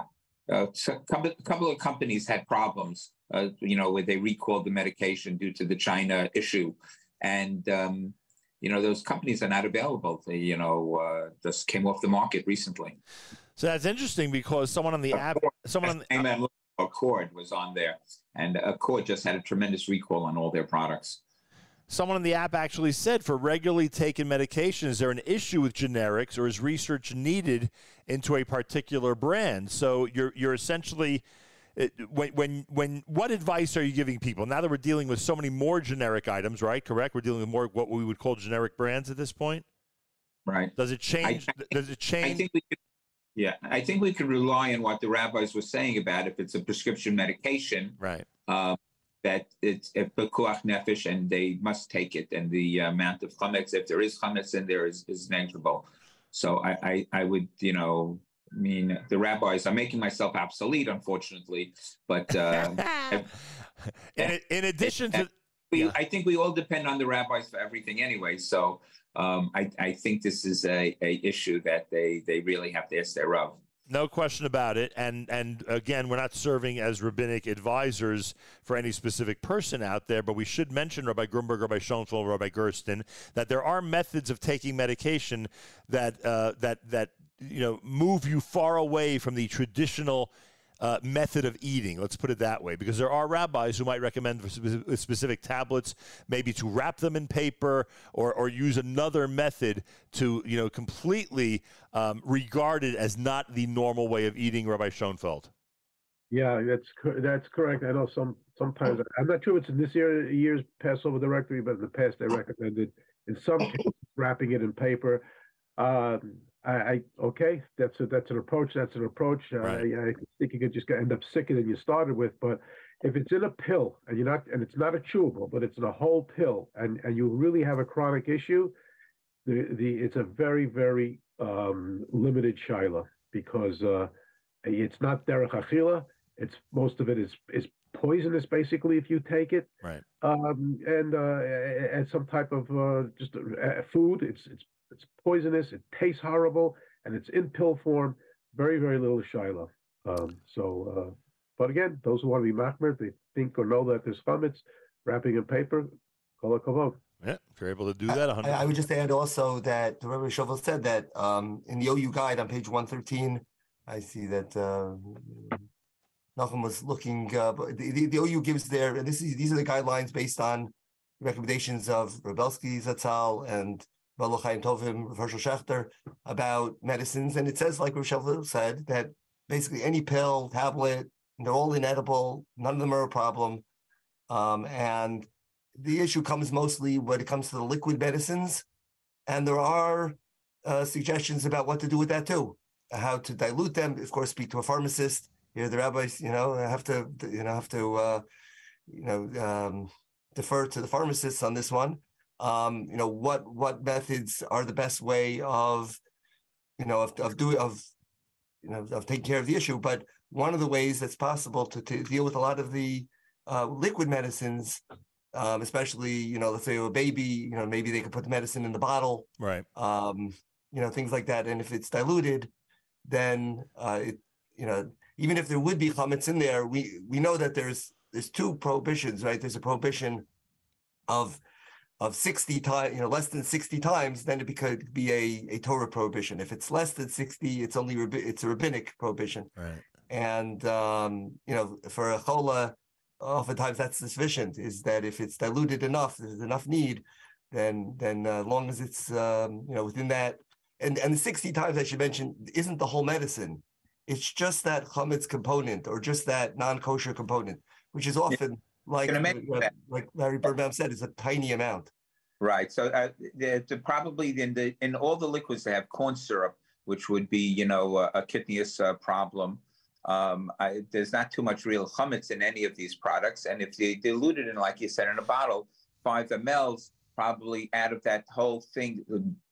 Uh, so a couple, a couple of companies had problems, uh, you know, where they recalled the medication due to the China issue, and um, you know those companies are not available. They, you know, uh, just came off the market recently. so that's interesting because someone on the app, someone on the. Accord was on there, and Accord just had a tremendous recall on all their products. Someone on the app actually said for regularly taken medication, is there an issue with generics or is research needed into a particular brand? So you're you're essentially it, when when when what advice are you giving people now that we're dealing with so many more generic items, right? Correct. We're dealing with more what we would call generic brands at this point. Right. Does it change? does it I change? think we could, yeah, I think we could rely on what the rabbis were saying about if it's a prescription medication, right. uh, that it's a pekuach nefesh and they must take it, and the amount of chametz, if there is chametz in there, is, is negligible. So I, I, I would, you know, I mean, the rabbis. I'm making myself obsolete, unfortunately, but uh, in, in addition to. We, yeah. I think we all depend on the rabbis for everything anyway. So um, I, I think this is a, a issue that they, they really have to ask their Rav. No question about it. And and again, we're not serving as rabbinic advisors for any specific person out there, but we should mention Rabbi Grunberg, Rabbi Schoenfeld, Rabbi Gersten, that there are methods of taking medication that uh, that that you know move you far away from the traditional uh, method of eating. Let's put it that way, because there are rabbis who might recommend specific tablets, maybe to wrap them in paper or, or use another method to, you know, completely um, regard it as not the normal way of eating. Rabbi Schoenfeld. Yeah, that's that's correct. I know some sometimes I'm not sure it's in this year year's Passover directory, but in the past they recommended in some cases wrapping it in paper. Um, I, I, okay, that's a, that's an approach. That's an approach. Right. I, I, think you could just end up sicker than you started with. But if it's in a pill and you're not, and it's not a chewable, but it's in a whole pill, and and you really have a chronic issue, the the it's a very very um, limited shiloh because uh, it's not derech achila. It's most of it is is poisonous basically if you take it. Right. Um, and uh, and some type of uh, just uh, food. It's it's it's poisonous. It tastes horrible, and it's in pill form. Very, very little shiloh. Um, so, uh, but again, those who want to be machmir, they think or know that there's chametz wrapping in paper. Call it kavod. Yeah, if you're able to do that, I, I, would just add also that the Rabbi Shovel said that um, in the OU guide on page 113, I see that uh, Nachum was looking. Uh, the, the, the, OU gives there, and this is these are the guidelines based on recommendations of Rav Belsky Zatzal and Chaim Tovim, Hershel Schachter, about medicines. And it says, like Rochelle said, that basically any pill, tablet, they're all inedible. None of them are a problem. Um, and the issue comes mostly when it comes to the liquid medicines. And there are uh, suggestions about what to do with that too, how to dilute them. Of course, speak to a pharmacist. Here, the rabbis, you know, have to, you know, have to, uh, you know, um, defer to the pharmacists on this one um, you know what what methods are the best way of you know of, of doing of you know of taking care of the issue. But one of the ways that's possible to, to deal with a lot of the uh, liquid medicines um, especially you know let's say a baby you know maybe they could put the medicine in the bottle right. um, you know things like that. And if it's diluted then uh, it you know even if there would be chametz in there we we know that there's there's two prohibitions right? There's a prohibition of of 60 times, you know, less than 60 times, then it could be a, a Torah prohibition. If it's less than 60, it's only, it's a rabbinic prohibition. Right. And, um, you know, for a chola, oftentimes that's sufficient is that if it's diluted enough, there's enough need, then, then uh, long as it's, um, you know, within that, and, and the 60 times I should mention isn't the whole medicine. It's just that chametz component or just that non-kosher component, which is often like like Larry Birnbaum said, is a tiny amount. Right. So uh, probably in the in all the liquids they have corn syrup, which would be you know a, a kitnius uh, problem. Um, I, there's not too much real chametz in any of these products, and if they dilute it in, like you said, in a bottle, five mLs, probably out of that whole thing,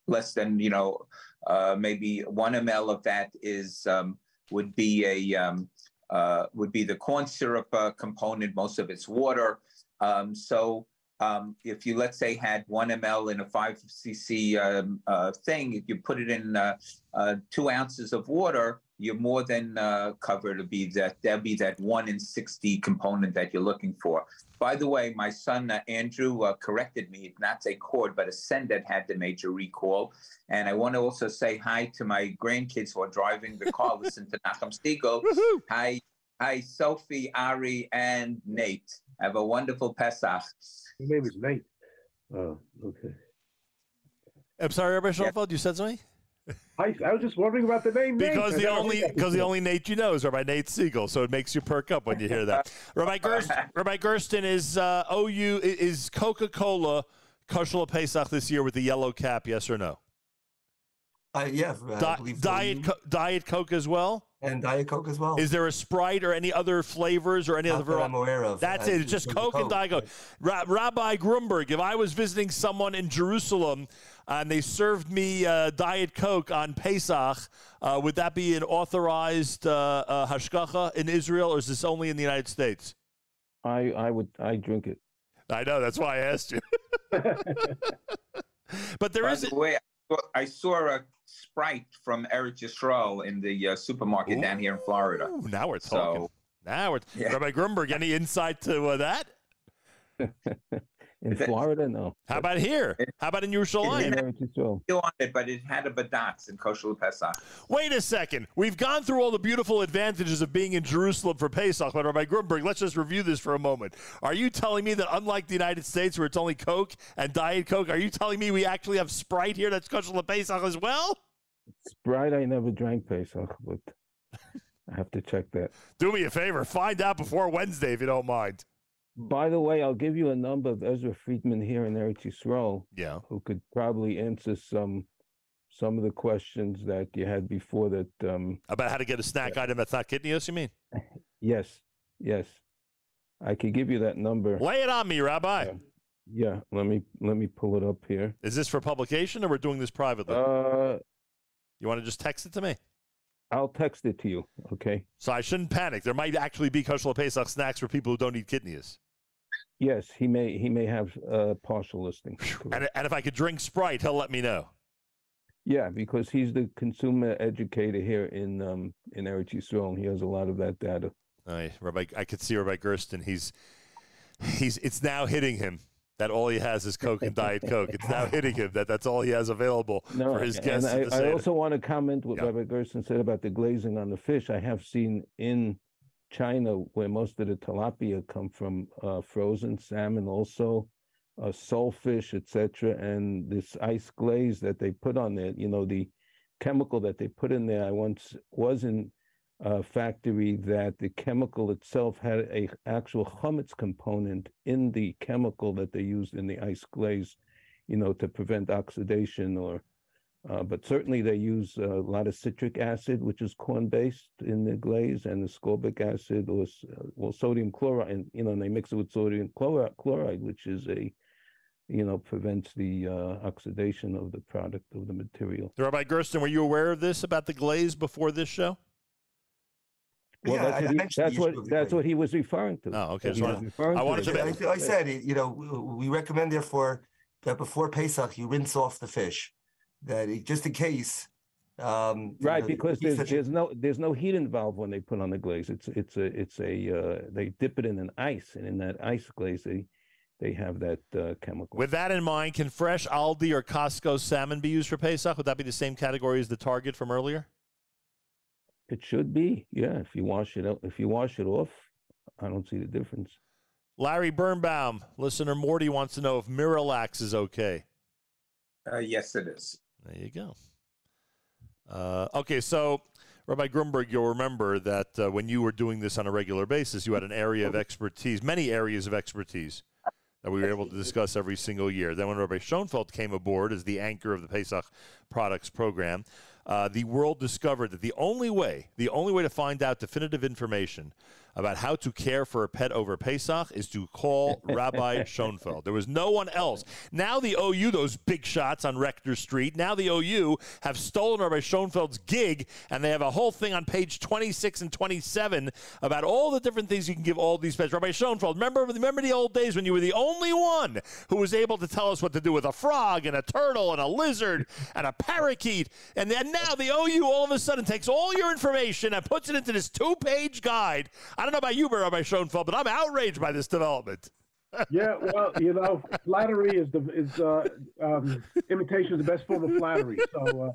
less than you know uh, maybe one ml of that is um, would be a um, uh, would be the corn syrup uh, component. Most of it's water. Um, so um, if you let's say had one ml in a five cc um, uh, thing, if you put it in uh, uh, two ounces of water, you're more than uh, covered to be that there'll be that one in sixty component that you're looking for. By the way, my son uh, Andrew uh, corrected me. It's not Accord, but Ascend that had the major recall. And I want to also say hi to my grandkids who are driving the car. listen to Nachum Segal. Hi, hi, Sophie, Ari, and Nate. Have a wonderful Pesach. His name is Nate. Oh, okay. I'm sorry, Rabbi Schoenfeld, yeah. you said something? I, I was just wondering about the name because Nate. the only because the only Nate you know is Rabbi Nate Siegel, so it makes you perk up when you hear that. Rabbi Gersten, Rabbi Gersten is uh, OU is Coca Cola kosher Pesach this year with the yellow cap? Yes or no? Uh, yeah, Di- diet co- diet Coke as well. and Diet Coke as well. Is there a Sprite or any other flavors or any Not other? that I'm aware of. That's Uh, it. It's just the Coke, and Diet Coke. Ra- Rabbi Grunberg, if I was visiting someone in Jerusalem and they served me uh, Diet Coke on Pesach, uh, would that be an authorized uh, uh, hashgacha in Israel, or is this only in the United States? I I would I drink it. I know. That's why I asked you. but there By is. the way, I saw- a Sprite from Eretz Yisrael in the uh, supermarket down here in Florida. Now we're talking. So now we're Yeah. Rabbi Grunberg. Any insight to uh, that? In Is it- Florida, no. How about here? How about in in Yerushalayim? Still on it, but it had a badatz in kosher Pesach. Wait a second. We've gone through all the beautiful advantages of being in Jerusalem for Pesach, but Rabbi Grunberg, let's just review this for a moment. Are you telling me that unlike the United States where it's only Coke and Diet Coke, are you telling me we actually have Sprite here that's kosher Pesach as well? Sprite, I never drank Pesach, but I have to check that. Do me a favor. Find out before Wednesday if you don't mind. By the way, I'll give you a number of Ezra Friedman here in Eretz Yisrael Yeah. who could probably answer some some of the questions that you had before. That um, About how to get a snack item that's not kitnios, you mean? yes, yes, I could give you that number. Lay it on me, Rabbi. Yeah. Yeah, let me let me pull it up here. Is this for publication or we're doing this privately? Uh, you want to just text it to me? I'll text it to you. Okay. So I shouldn't panic. There might actually be kosher Pesach snacks for people who don't eat kitnios. Yes, he may he may have a partial listing. And, and if I could drink Sprite, he'll let me know. Yeah, because he's the consumer educator here in um in Eretz Yisrael, and he has a lot of that data. I, Rabbi, I could see Rabbi Gersten. He's, he's. It's now hitting him that all he has is Coke and Diet Coke. It's now hitting him that that's all he has available No, for his and guests. I, I also want to comment what Yeah. Rabbi Gersten said about the glazing on the fish. I have seen in China where most of the tilapia come from uh, frozen salmon, also uh, soulfish, etc. And this ice glaze that they put on there, you know, the chemical that they put in there. I once was in a factory that the chemical itself had a actual chametz component in the chemical that they used in the ice glaze, you know, to prevent oxidation or uh, but certainly they use a lot of citric acid, which is corn-based in the glaze, and ascorbic acid or s- uh, well sodium chloride, and you know, and they mix it with sodium chloride, chloride, which is a you know prevents the uh, oxidation of the product of the material. Rabbi Gersten, were you aware of this about the glaze before this show? Well, yeah, that's I, what he, that's what issue of the that's what he was referring to. Oh, okay. So I- I wanted it. to I, I said, you know, we recommend therefore that before Pesach you rinse off the fish, that it, just in case. Um, you Right, know, because keep there's such there's no there's no heat involved when they put on the glaze. It's it's a it's a uh, they dip it in an ice, and in that ice glaze they they have that uh, chemical. With that in mind, can fresh Aldi or Costco salmon be used for Pesach? Would that be the same category as the Target from earlier? It should be, yeah. If you wash it out, if you wash it off, I don't see the difference. Larry Birnbaum, listener Morty wants to know if Miralax is okay. Uh, yes, it is. There you go. Uh, okay, so Rabbi Grunberg, you'll remember that uh, when you were doing this on a regular basis, you had an area of expertise, many areas of expertise that we were able to discuss every single year. Then when Rabbi Schoenfeld came aboard as the anchor of the Pesach Products Program, uh, the world discovered that the only way, the only way to find out definitive information about how to care for a pet over Pesach is to call Rabbi Schoenfeld. There was no one else. Now the OU, those big shots on Rector Street, now the OU have stolen Rabbi Schoenfeld's gig, and they have a whole thing on page 26 and 27 about all the different things you can give all these pets. Rabbi Schoenfeld, remember, remember the old days when you were the only one who was able to tell us what to do with a frog and a turtle and a lizard and a parakeet, and then now the OU all of a sudden takes all your information and puts it into this two-page guide. I don't know about you, Rabbi Schoenfeld, but I'm outraged by this development. Yeah, well, you know, flattery is the is uh, um, imitation is the best form of flattery. So,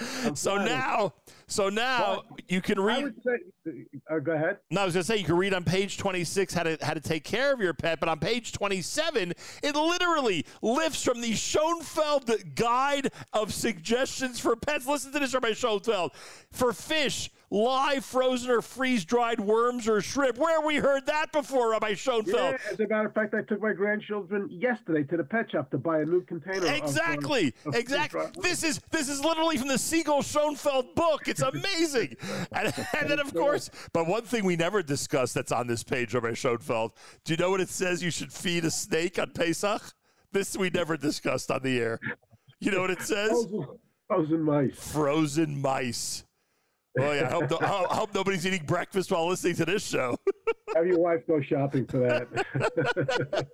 uh, So now, so now you can read. say, uh, go ahead. No, I was gonna say you can read on page 26 how to how to take care of your pet, but on page 27 it literally lifts from the Schoenfeld guide of suggestions for pets. Listen to this, Rabbi Schoenfeld. For fish, live frozen or freeze dried worms or shrimp. Where have we heard that before, Rabbi Schoenfeld? Yeah, as a matter of fact, I took my grandchildren yesterday to the pet shop to buy a new container. Exactly, of, uh, of exactly. This is this is literally from the Segal Schoenfeld book. It's amazing. and, and then, of course, but one thing we never discussed that's on this page, Rabbi Schoenfeld. Do you know what it says? You should feed a snake on Pesach. This we never discussed on the air. You know what it says? Frozen mice. Frozen mice. Oh yeah, I hope, no, I hope nobody's eating breakfast while listening to this show. Have your wife go shopping for that.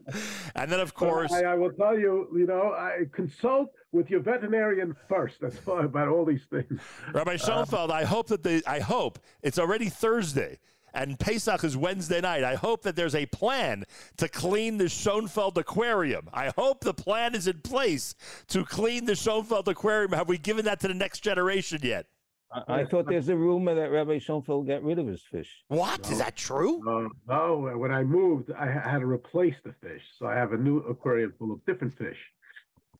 and then, of course, I, I, will tell you, you know, I consult with your veterinarian first. That's all about all these things. Rabbi Schoenfeld, uh, I hope that they, I hope it's already Thursday and Pesach is Wednesday night. I hope that there's a plan to clean the Schoenfeld Aquarium. I hope the plan is in place to clean the Schoenfeld Aquarium. Have we given that to the next generation yet? I, I thought there's a rumor that Rabbi Schoenfeld got rid of his fish. What no. is that true? Uh, no, when I moved, I had to replace the fish, so I have a new aquarium full of different fish.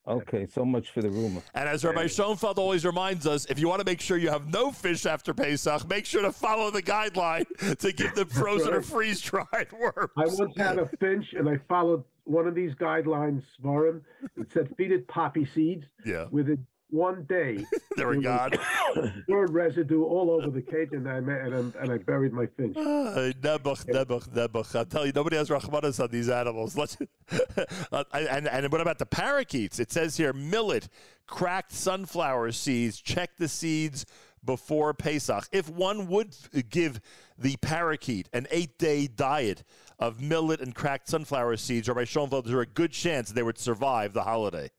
Okay, so much for the rumor. And as Rabbi Schoenfeld always reminds us, if you want to make sure you have no fish after Pesach, make sure to follow the guideline to give them frozen right. or freeze dried worms. I once had a finch, and I followed one of these guidelines for him. It said feed it poppy seeds. Yeah. With it one day. there we go. Bird residue all over the cage, and I and, I, and I buried my finch. Nebuch, nebuch, nebuch. I tell you, nobody has rachmanis on these animals. Let's, and, and what about the parakeets? It says here millet, cracked sunflower seeds. Check the seeds before Pesach. If one would give the parakeet an eight day diet of millet and cracked sunflower seeds, or by Schoenfeld, there's a good chance they would survive the holiday.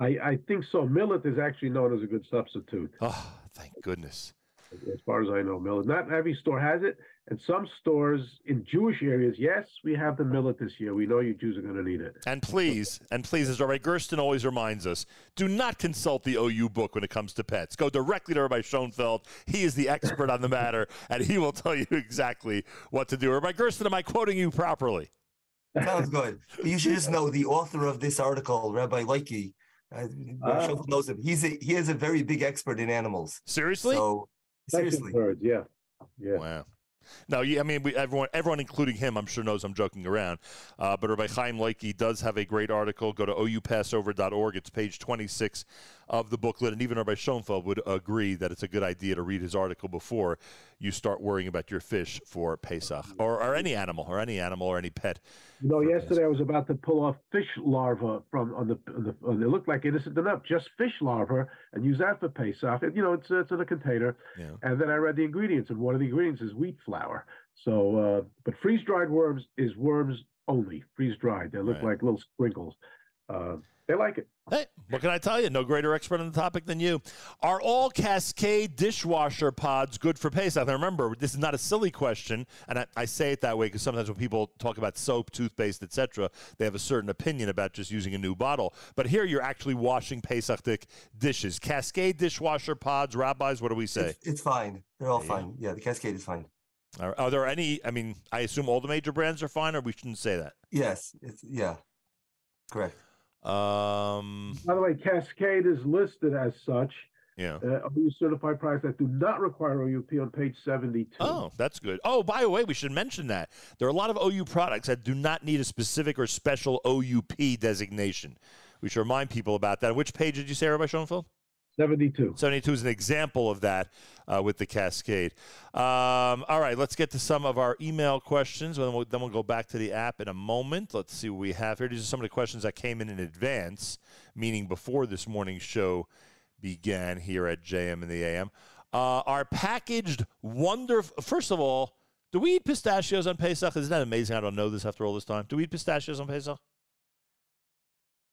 I, I think so. Millet is actually known as a good substitute. Oh, thank goodness. As far as I know, millet. Not every store has it. And some stores in Jewish areas, yes, we have the millet this year. We know you Jews are going to need it. And please, and please, as Rabbi Gersten always reminds us, do not consult the OU book when it comes to pets. Go directly to Rabbi Schoenfeld. He is the expert on the matter, and he will tell you exactly what to do. Rabbi Gersten, am I quoting you properly? Sounds good. You should just know the author of this article, Rabbi Loike, uh, uh, knows him. He's a, he is a very big expert in animals. Seriously? So seriously, birds, yeah, yeah. Wow. Now, yeah, I mean, we, everyone, everyone, including him, I'm sure knows I'm joking around. Uh, but Rabbi Chaim Loike does have a great article. Go to oupassover.org. It's page 26 of the booklet. And even Rabbi Schoenfeld would agree that it's a good idea to read his article before you start worrying about your fish for Pesach or, or any animal or any animal or any pet. You know, yesterday I was about to pull off fish larvae from on the, on the on, it looked like innocent enough, just fish larvae, and use that for Pesach. And, you know, it's it's in a container. Yeah. And then I read the ingredients, and one of the ingredients is wheat flour. So, uh, but freeze dried worms is worms only, freeze dried. They look right. like little sprinkles. Uh, they like it. Hey, what can I tell you? No greater expert on the topic than you. Are all Cascade dishwasher pods good for Pesach? Now remember, this is not a silly question, and I, I say it that way because sometimes when people talk about soap, toothpaste, etc., they have a certain opinion about just using a new bottle. But here, you're actually washing Pesach dishes. Cascade dishwasher pods, rabbis. What do we say? It's, it's fine. They're all yeah. fine. Yeah, the Cascade is fine. Are, are, there any? I mean, I assume all the major brands are fine, or we shouldn't say that. Yes. It's yeah. Correct. Um, By the way, Cascade is listed as such. Yeah. Uh, OU certified products that do not require OUP on page 72. Oh, that's good. Oh, by the way, we should mention that. There are a lot of OU products that do not need a specific or special OUP designation. We should remind people about that. Which page did you say, Rabbi Schoenfeld? 72. 72 is an example of that uh, with the Cascade. Um, all right, let's get to some of our email questions. Then we'll, then we'll go back to the app in a moment. Let's see what we have here. These are some of the questions that came in in advance, meaning before this morning's show began here at JM in the AM. Uh, our packaged wonderful. First of all, do we eat pistachios on Pesach? Isn't that amazing? I don't know this after all this time. Do we eat pistachios on Pesach?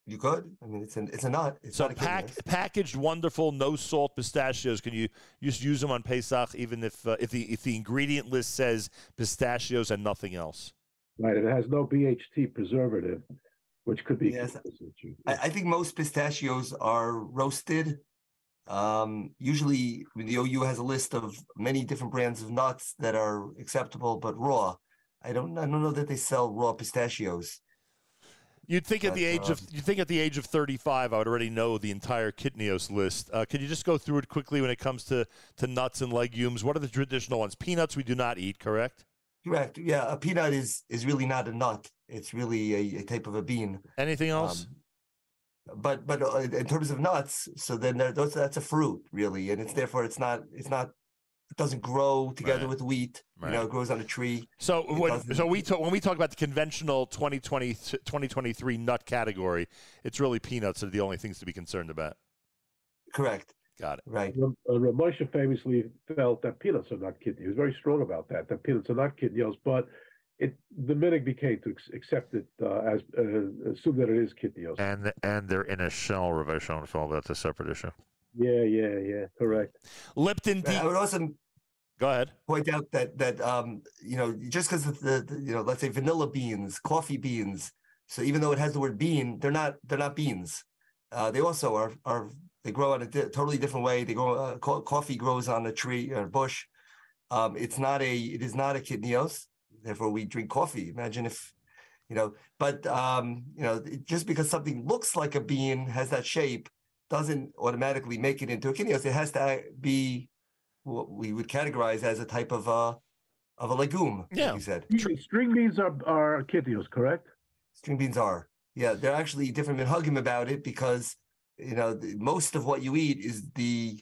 You could. I mean, it's an it's a nut. It's so pack, packaged, wonderful, no salt pistachios. Can you just use them on Pesach, even if uh, if the if the ingredient list says pistachios and nothing else? Right. It has no BHT preservative, which could be. Yes. I, I think most pistachios are roasted. Um, usually, I mean, the OU has a list of many different brands of nuts that are acceptable, but raw. I don't. I don't know that they sell raw pistachios. You'd think at the age of um, you think at the age of 35, I would already know the entire Kitnios list. Uh, could you just go through it quickly when it comes to, to nuts and legumes? What are the traditional ones? Peanuts we do not eat, correct? Correct. Yeah, a peanut is is really not a nut. It's really a, a type of a bean. Anything else? Um, but but uh, in terms of nuts, so then those that's a fruit really, and it's therefore it's not it's not it doesn't grow together Right. with wheat. Right. You know, it grows on a tree. so when, so we talk, when we talk about the conventional 2020 2023 nut category, it's really peanuts are the only things to be concerned about. Correct. Got it. Right. Ram- uh, Rav Moshe famously felt that peanuts are not kitnios. He was very strong about that. That peanuts are not kitnios, but it the minute became to ex- accept it uh, as uh, assume that it is kitnios. And and they're in a shell, Rabbi Schoenfeld. That's a separate issue. Yeah, yeah, yeah. Correct. Lipton I would also Go ahead. point out that that um you know just because the, the you know let's say vanilla beans, coffee beans. So even though it has the word bean, they're not they're not beans. Uh, they also are are they grow in a di- totally different way. They grow uh, co- coffee grows on a tree or a bush. Um, it's not a it is not a kitnios. Therefore, we drink coffee. Imagine if you know. But um, you know, just because something looks like a bean has that shape doesn't automatically make it into a kitnios. It has to be what we would categorize as a type of a of a legume. like Yeah. you said String- String beans are are kitnios, correct? string beans are. Yeah, they're actually different minhagim about it because you know the, most of what you eat is the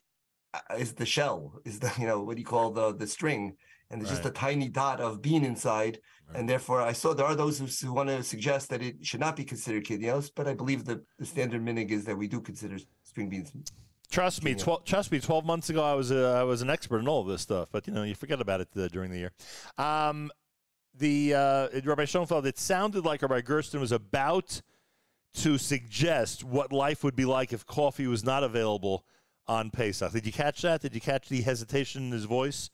uh, is the shell, is the you know what do you call the the string, and there's just a tiny dot of bean inside, Right. and therefore I saw there are those who, who want to suggest that it should not be considered kitnios, but I believe the, the standard minhag is that we do consider string beans. Trust me, twelve. Trust me. Twelve months ago, I was a, I was an expert in all of this stuff, but you know, you forget about it uh, during the year. Um, the uh, Rabbi Schoenfeld, it sounded like Rabbi Gersten was about to suggest what life would be like if coffee was not available on Pesach. Did you catch that? Did you catch the hesitation in his voice?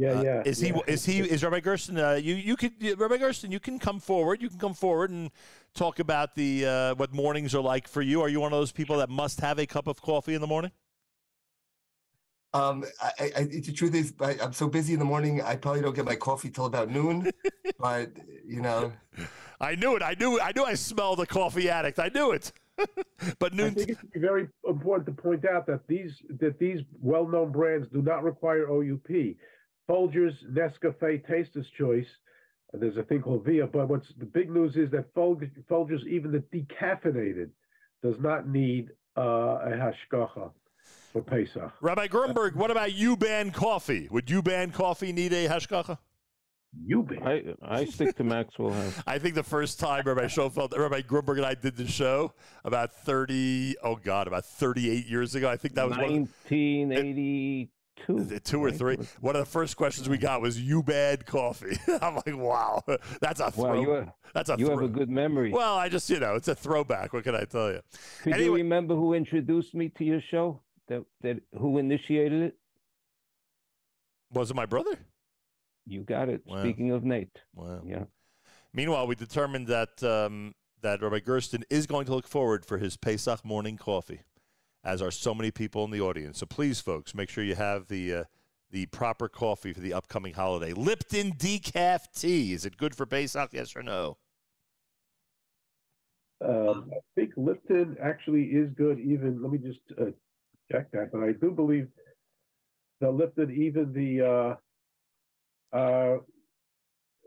Yeah, Uh, yeah. Is he? Is he? Is Rabbi Gersten? Uh, you you could Rabbi Gersten. You can come forward. You can come forward and talk about the uh, what mornings are like for you. Are you one of those people that must have a cup of coffee in the morning? Um, I, I, I- the truth is, I, I'm so busy in the morning, I probably don't get my coffee till about noon. but you know, I knew it. I knew. I knew. I smelled the coffee addict. I knew it. but I noon. think it's very important to point out that these that these well-known brands do not require OUP. Folgers, Nescafe, Taster's Choice. There's a thing called Via, but what's the big news is that Folg- Folgers, even the decaffeinated, does not need uh, a hashgacha for Pesach. Rabbi Grunberg, what about you ban coffee? Would you ban coffee need a hashgacha? You be. I I stick to Maxwell House. I think the first time Rabbi Schoenfeld, Rabbi Grunberg and I did the show about 30, oh God, about 38 years ago. I think that was one, 1982. Of the- two or three. One of the first questions we got was, you bad coffee? I'm like, wow, that's a Wow, throw. you have, that's a you have a good memory. well, I just, you know, it's a throwback. What can I tell you? Could anyway- you remember who introduced me to your show? That that who initiated it? Was it my brother? You got it. Wow. Speaking of Nate, Wow. yeah. Meanwhile, we determined that um, that Rabbi Gersten is going to look forward for his Pesach morning coffee, as are so many people in the audience. So please, folks, make sure you have the uh, the proper coffee for the upcoming holiday. Lipton decaf tea. Is it good for Pesach? Yes or no? Um, I think Lipton actually is good. Even let me just uh, check that, but I do believe the Lipton, even the uh, uh,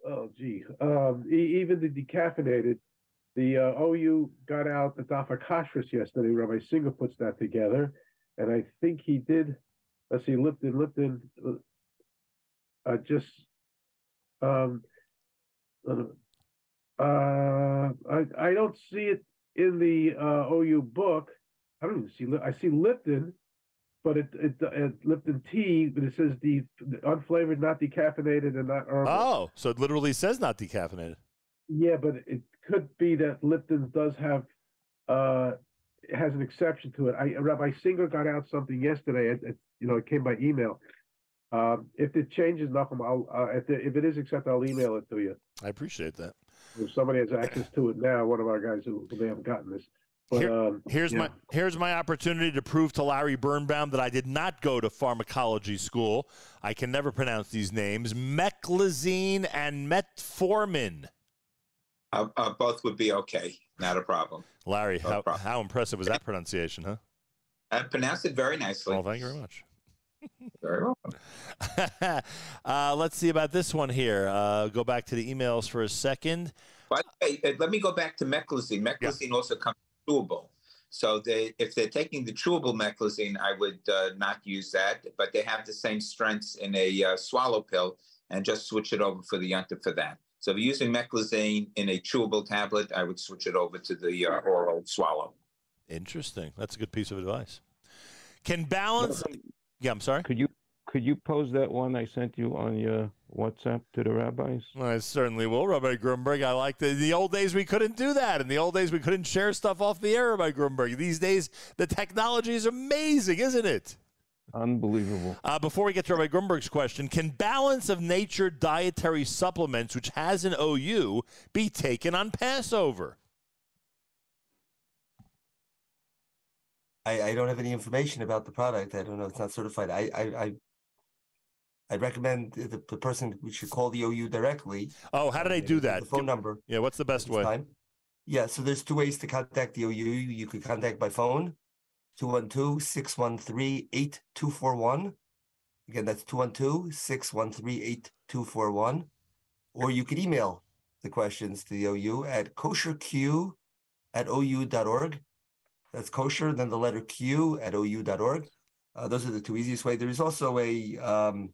oh gee, um, even the decaffeinated, the uh, OU got out the Daf HaKashrus yesterday. Rabbi Singer puts that together, and I think he did. Let's see, Lipton, Lipton, uh, uh, just um, uh, I, I don't see it in the uh, OU book. I don't even see. I see Lipton, but it, it, it Lipton tea, but it says the, the unflavored, not decaffeinated, and not herbal. Oh, so it literally says not decaffeinated. Yeah, but it could be that Lipton does have uh has an exception to it. I Rabbi Singer got out something yesterday. It, it you know it came by email. Um, if it changes, Nachum, I'll uh, if, it, if it is accepted, I'll email it to you. I appreciate that. If somebody has access to it now, one of our guys who, who may have gotten this. But Here- um, Here's yeah. my here's my opportunity to prove to Larry Birnbaum that I did not go to pharmacology school. I can never pronounce these names. Meclizine and metformin. Uh, uh, both would be okay. Not a problem. Larry, No how, problem. how impressive was that pronunciation, huh? I pronounced it very nicely. Well, thank you very much. Very welcome. uh, let's see about this one here. Uh, go back to the emails for a second. But hey, uh, let me go back to meclizine. Meclizine also comes chewable. So they, if they're taking the chewable meclizine, I would uh, not use that. But they have the same strengths in a uh, swallow pill, and just switch it over for the yunta for that. So if you're using meclizine in a chewable tablet, I would switch it over to the uh, oral swallow. Interesting. That's a good piece of advice. Can balance. Yeah, I'm sorry. Could you could you pose that one I sent you on your WhatsApp to the rabbis? I certainly will, Rabbi Grunberg. I like the, the old days we couldn't do that. In the old days we couldn't share stuff off the air, Rabbi Grunberg. These days the technology is amazing, isn't it? Unbelievable. Uh, before we get to Rabbi Grunberg's question, can balance of nature dietary supplements, which has an OU, be taken on Passover? I, I don't have any information about the product. I don't know. It's not certified. I I I I'd recommend the, the person we should call the OU directly. Oh, how did I do that? The phone number. Yeah, what's the best way? time. Yeah, so there's two ways to contact the OU. You could contact by phone, 212-613-8241. Again, that's 212-613-8241. Or you could email the questions to the OU at kosherq at ou.org. That's kosher, then the letter Q at ou.org. Uh, those are the two easiest way. There is also a um,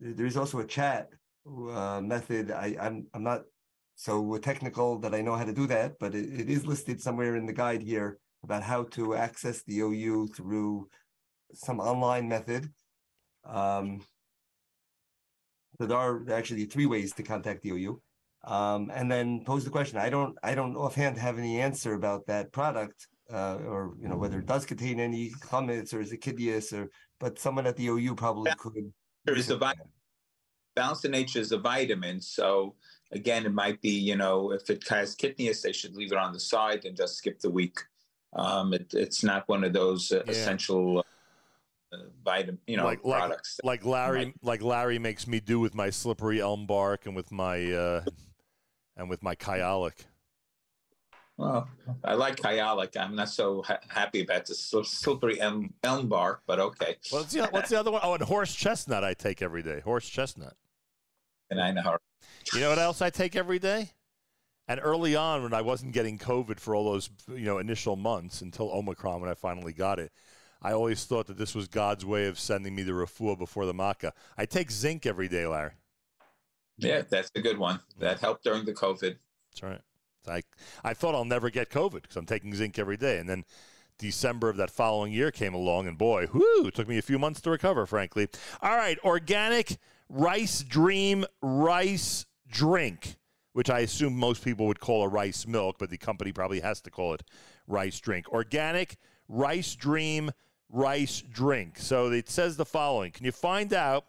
there is also a chat uh, method. I, I'm I'm not so technical that I know how to do that, but it, it is listed somewhere in the guide here about how to access the OU through some online method. Um, so there are actually three ways to contact the OU. Um, and then pose the question. I don't I don't offhand have any answer about that product, uh, or you know whether it does contain any comments or is it kitnios or but someone at the OU probably could. There is a vitamin. Balance in nature is a vitamin. So again, it might be, you know, if it has kitnios, they should leave it on the side and just skip the week. Um, it, it's not one of those uh, Yeah. essential uh, vitamin, you know, Like- like- products. Like Larry, Right. like Larry makes me do with my slippery elm bark and with my uh, and with my kyolic. well, I like kyolic. I'm not so ha- happy about the sil- slippery elm, elm bark, but okay. What's the what's the other one? Oh, and horse chestnut I take every day. Horse chestnut. And I know. You know what else I take every day? And early on, when I wasn't getting COVID for all those you know initial months until Omicron, when I finally got it, I always thought that this was God's way of sending me the refuah before the makkah. I take zinc every day, Larry. Yeah, that's a good one. That helped during the COVID. That's right. I I thought I'll never get COVID because I'm taking zinc every day, and then December of that following year came along, and boy, whoo, it took me a few months to recover, frankly. All right, organic rice dream rice drink, which I assume most people would call a rice milk, but the company probably has to call it rice drink. Organic rice dream rice drink. So it says the following: Can you find out?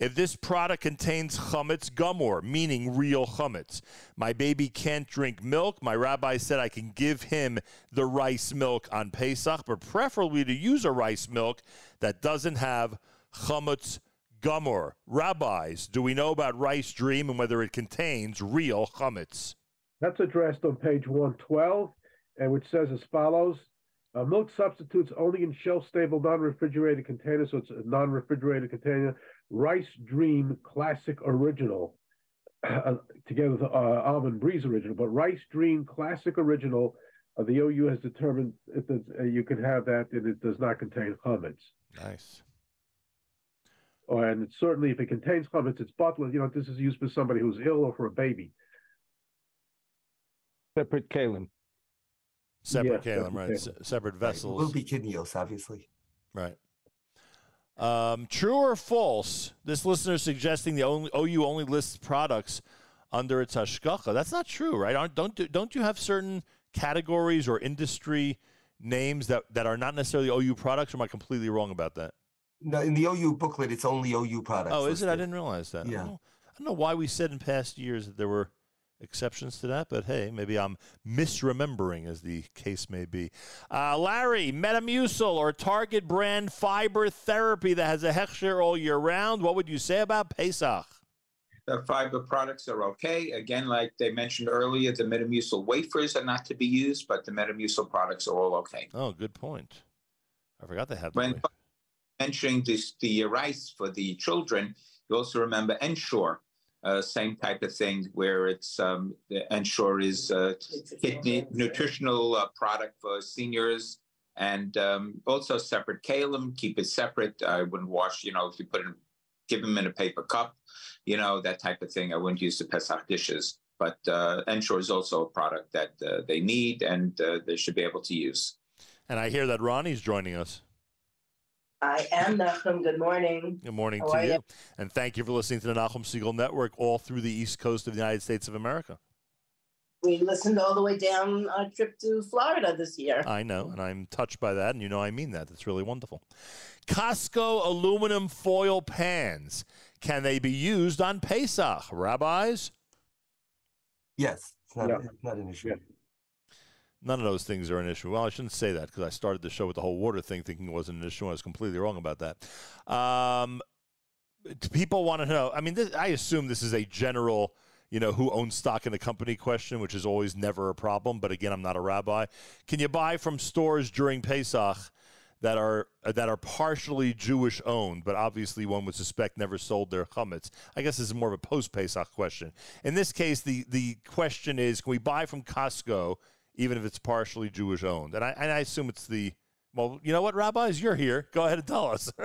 If this product contains chametz gamur, meaning real chametz, my baby can't drink milk. My rabbi said I can give him the rice milk on Pesach, but preferably to use a rice milk that doesn't have chametz gamur. Rabbis, do we know about Rice Dream and whether it contains real chametz? That's addressed on page 112, and which says as follows uh, Milk substitutes only in shelf stable, non refrigerated containers, so it's a non refrigerated container. Rice Dream Classic Original, uh, together with uh, Almond Breeze Original, but Rice Dream Classic Original, uh, the OU has determined it does, uh, you can have that and it does not contain chametz. Nice. Or, and certainly, if it contains chametz, it's bottled. You know, this is used for somebody who's ill or for a baby. Separate keilim. Separate Yeah, keilim, right? keilim. Se- separate It vessels. will be kitnios, obviously. Right. Um, true or false? This listener is suggesting the only OU only lists products under its hashgacha. That's not true, right? Aren't, don't do, don't you have certain categories or industry names that, that are not necessarily OU products? Or am I completely wrong about that? No, in the OU booklet, it's only OU products. oh, is it? I didn't realize that. I Yeah. don't, know, I don't know why we said in past years that there were exceptions to that, but hey, maybe I'm misremembering, as the case may be. Uh, Larry, Metamucil or Target brand fiber therapy that has a hechsher all year round. What would you say about Pesach? the fiber products are okay. Again, like they mentioned earlier, the Metamucil wafers are not to be used, but the Metamucil products are all okay. Oh, good point. I forgot they have. When mentioning this, the rice for the children, you also remember Ensure, uh, same type of thing where it's um, Ensure is a kidney nutritional uh, product for seniors and um, also separate keilim. Keep it separate. I wouldn't wash. You know, if you put it, give them in a paper cup, you know that type of thing. I wouldn't use the Pesach dishes. But uh, Ensure is also a product that uh, they need and uh, they should be able to use. And I hear that Ronnie's joining us. I am Nachum. Good morning. Good morning How to you. you? And thank you for listening to the Nachum Segal Network all through the East Coast of the United States of America. We listened all the way down our trip to Florida this year. I know, and I'm touched by that, and you know I mean that. That's really wonderful. Costco aluminum foil pans. Can they be used on Pesach? Rabbis? Yes, it's not, Yeah. it's not an issue. Yeah. None of those things are an issue. Well, I shouldn't say that because I started the show with the whole water thing thinking it wasn't an issue. I was completely wrong about that. Um, people want to know. I mean, this, I assume this is a general, you know, who owns stock in the company question, which is always never a problem. But again, I'm not a rabbi. Can you buy from stores during Pesach that are that are partially Jewish owned, but obviously one would suspect never sold their chametz? I guess this is more of a post Pesach question. In this case, the the question is, can we buy from Costco? Even if it's partially Jewish owned. And I, and I assume it's the, well, you know what, rabbis, you're here. Go ahead and tell us.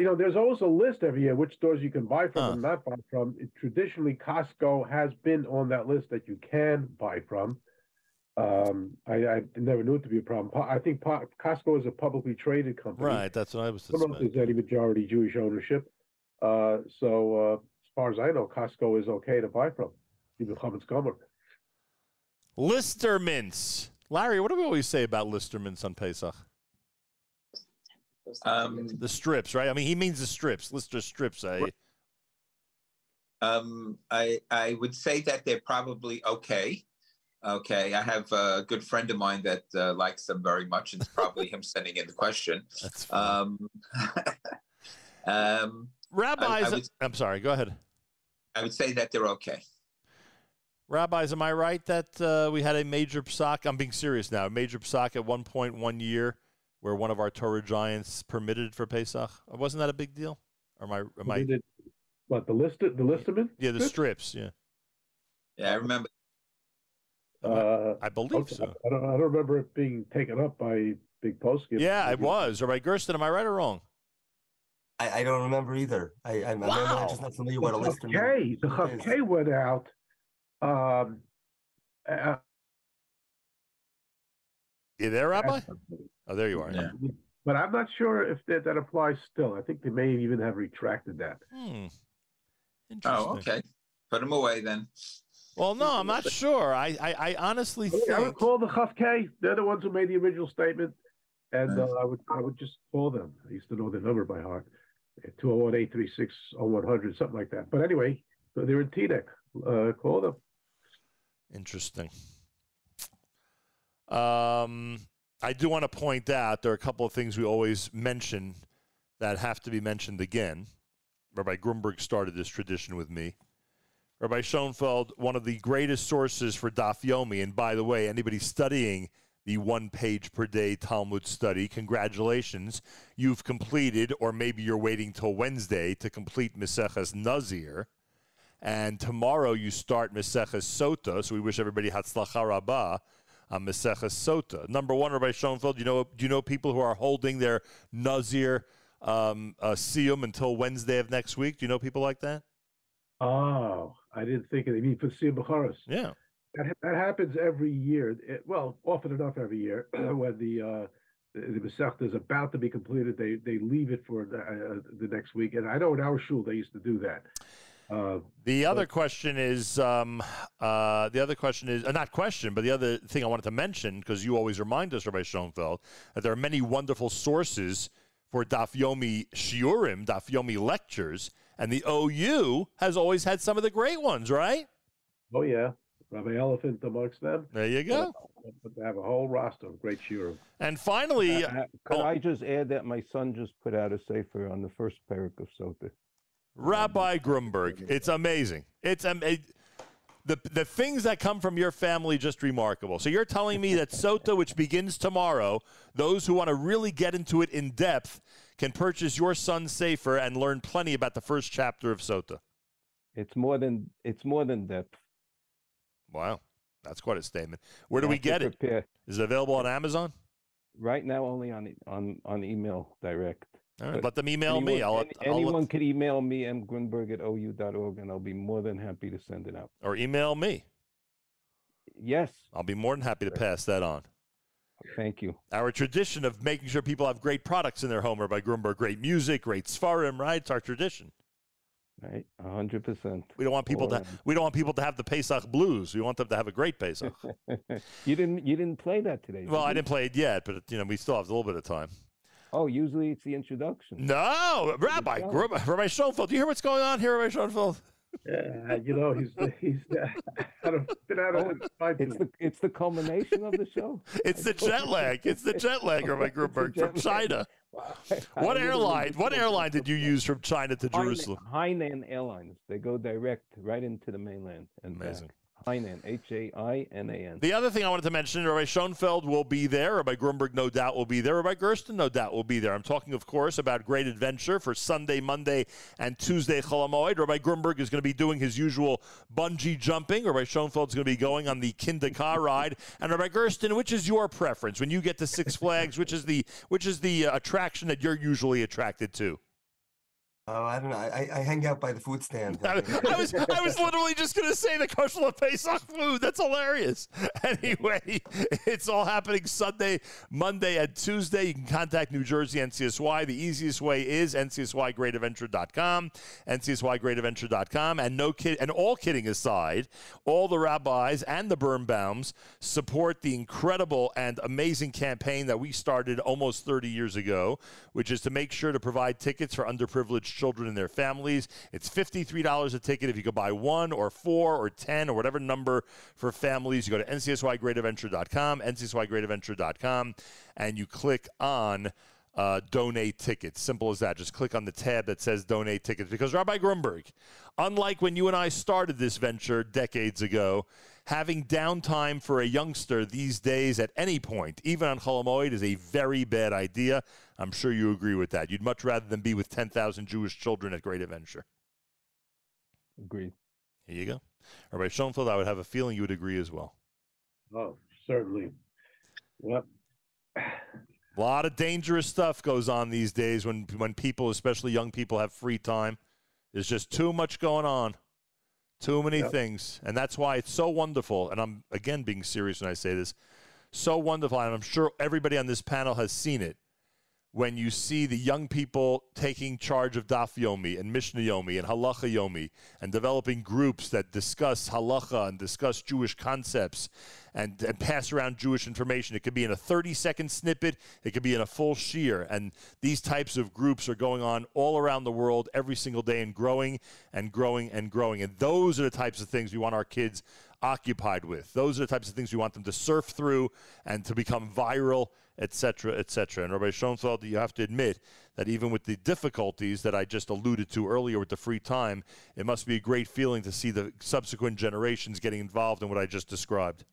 You know, there's always a list every year which stores you can buy from Huh. and not buy from. It- traditionally, Costco has been on that list that you can buy from. Um, I, I never knew it to be a problem. I think Costco is a publicly traded company. right, that's what I was I don't suspecting. there's any majority Jewish ownership. Uh, so uh, as far as I know, Costco is okay to buy from. Even Chametz Gamur. Lister mints. Larry, what do we always say about Lister mints on Pesach? Um, The strips, right? I mean, he means the strips. Lister strips, eh? Um, I I would say that they're probably okay. Okay, I have a good friend of mine that uh, likes them very much, and it's probably him sending in the question. That's. Um, um, Rabbis, I would- I'm sorry, go ahead. I would say that they're okay. Rabbis, am I right that uh, we had a major psak? I'm being serious now. A major psak at one point one year where one of our Torah giants permitted for Pesach. Wasn't that a big deal? Or am I? Am I? It- what the list? The listerman? Yeah, the strips. Yeah, Yeah, I remember. Uh, I believe okay, so. I don't. I don't remember it being taken up by Big Post. Yeah, it was. Rabbi Gersten, am I right or wrong? I, I don't remember either. I, I, I'm Wow. just not familiar what a list Okay, the is. Went out. Um, uh, You there, Rabbi? Oh, there you are. Yeah. but I'm not sure if that, that applies still. I think they may even have retracted that. Hmm. Interesting. Oh, okay. Put them away then. Well, no, I'm not sure. I, I, I honestly I would- I would call the Kof-K. They're the ones who made the original statement, and Yeah. uh, I would I would just call them. I used to know their number by heart. 201-836-0100, something like that. But anyway, they're in Teaneck. Uh, call them. Interesting. Um, I do want to point out there are a couple of things we always mention that have to be mentioned again. Rabbi Grunberg started this tradition with me. Rabbi Schoenfeld, one of the greatest sources for Daf Yomi, and by the way, anybody studying the one page per day Talmud study, congratulations. You've completed, or maybe you're waiting till Wednesday to complete Maseches Nazir. And tomorrow you start Maseches Sota, so we wish everybody Hatzlacha Rabbah on Maseches Sota. Number one, Rabbi Schoenfeld, you know, do you know people who are holding their Nazir um, uh, Siyum until Wednesday of next week? Do you know people like that? Oh, I didn't think of it. I mean, for Siyum Bechoros. Yeah. That, that happens every year. It- well, often enough every year when the uh, the, the Masechta is about to be completed, they they leave it for the, uh, the next week. And I know in our shul they used to do that. Uh, The other question is, um, uh, the other question is, uh, not question, but the other thing I wanted to mention, because you always remind us, Rabbi Schoenfeld, that there are many wonderful sources for Daf Yomi Shiurim, Daf Yomi lectures, and the OU has always had some of the great ones, right? oh yeah, Rabbi Elephant amongst them. There you go. But they have a whole roster of great shiurim. And finally, Uh, Could oh. I just add that my son just put out a sefer on the first perek of Sota? Rabbi Grunberg. It's amazing. It's um, it, the the things that come from your family just remarkable. So you're telling me that Sota, which begins tomorrow, those who want to really get into it in depth can purchase your son's sefer and learn plenty about the first chapter of Sota. It's more than it's more than depth. Wow, that's quite a statement. Where do we get it? Is it available on Amazon? Right now, only on on on email direct. All right, But let them email me. Anyone- I'll, any- I'll anyone look, could email me mgrunberg at ou.org, and I'll be more than happy to send it out. or email me. Yes, I'll be more than happy to pass that on. thank you. Our tradition of making sure people have great products in their home, Rabbi Grunberg, great music, great svarim, right? It's our tradition. Right, a hundred percent. We don't want people to we don't want people to have the Pesach blues. We want them to have a great Pesach. you didn't you didn't play that today. well, did I didn't play it yet, but you know we still have a little bit of time. Oh, usually it's the introduction. No, Rabbi go. Grub- Rabbi Schoenfeld. Do you hear what's going on here, Rabbi Schoenfeld? Yeah, you know, he's he's out of, been out of Oh, his mind. It's the it's the culmination of the show. It's the jet lag. It's the jet lag, Rabbi It's the Grunberg from. China. What airline? What airline did you use from China to Jerusalem? Hainan Airlines. They go direct right into the mainland and uh, back. Hainan, H A I N A N. The other thing I wanted to mention, Rabbi Schoenfeld will be there. Rabbi Grunberg, no doubt, will be there. Rabbi Gersten, no doubt, will be there. I'm talking, of course, about Great Adventure for Sunday, Monday, and Tuesday Chol Hamoed. Rabbi Grunberg is going to be doing his usual bungee jumping. Rabbi Schoenfeld is going to be going on the Kinder car ride. And Rabbi Gersten, which is your preference when you get to Six Flags? Which is the which is the uh, attraction that you're usually attracted to? Oh, I don't know. I, I hang out by the food stand. I, I was I was literally just going to say the kosher Pesach food. That's hilarious. Anyway, it's all happening Sunday, Monday, and Tuesday. You can contact New Jersey NCSY. The easiest way is ncsygreatadventure.com, ncsygreatadventure.com. And no kid, and all kidding aside, all the rabbis and the Birnbaums support the incredible and amazing campaign that we started almost 30 years ago, which is to make sure to provide tickets for underprivileged children and their families. It's $53 a ticket if you could buy one or four or 10 or whatever number for families. You go to ncsygreatadventure.com, ncsygreatadventure.com, and you click on uh, donate tickets. Simple as that. Just click on the tab that says donate tickets. Because Rabbi Grunberg, unlike when you and I started this venture decades ago, having downtime for a youngster these days at any point, even on Chol Hamoed, is a very bad idea. I'm sure you agree with that. You'd much rather than be with 10,000 Jewish children at Great Adventure. Agreed. Here you go. Rabbi Schoenfeld, I would have a feeling you would agree as well. Oh, certainly. Well, A lot of dangerous stuff goes on these days when when people, especially young people, have free time. There's just too much going on, too many Yep. things, and that's why it's so wonderful. And I'm again being serious when I say this. So wonderful, and I'm sure everybody on this panel has seen it. When you see the young people taking charge of Daf Yomi and Mishnah Yomi and Halacha Yomi and developing groups that discuss halacha and discuss Jewish concepts and, and pass around Jewish information. It could be in a 30 second snippet, it could be in a full shiur. And these types of groups are going on all around the world every single day and growing and growing and growing. And those are the types of things we want our kids occupied with. Those are the types of things we want them to surf through and to become viral, etc., etc. And Rabbi Schoenfeld, you have to admit that even with the difficulties that I just alluded to earlier with the free time, it must be a great feeling to see the subsequent generations getting involved in what I just described.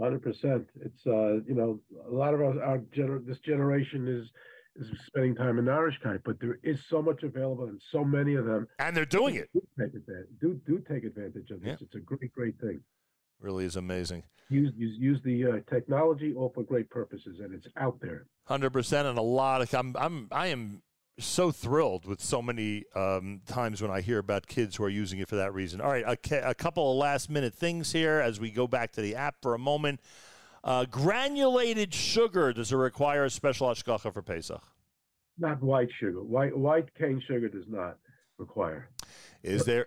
Hundred percent. It's uh, you know, a lot of our, our gener- this generation is is spending time in Irish Narishkeit, but there is so much available and so many of them And they're doing it. do take advantage. Do do take advantage of this. Yeah. It's a great, great thing. Really is amazing. Use use use the uh, technology all for great purposes, and it's out there. Hundred percent, and a lot of I'm I'm I am so thrilled with so many um, times when I hear about kids who are using it for that reason. All right, a, a couple of last minute things here as we go back to the app for a moment. Uh, granulated sugar does it require a special hashgacha for Pesach? Not white sugar. White white cane sugar does not require. Is there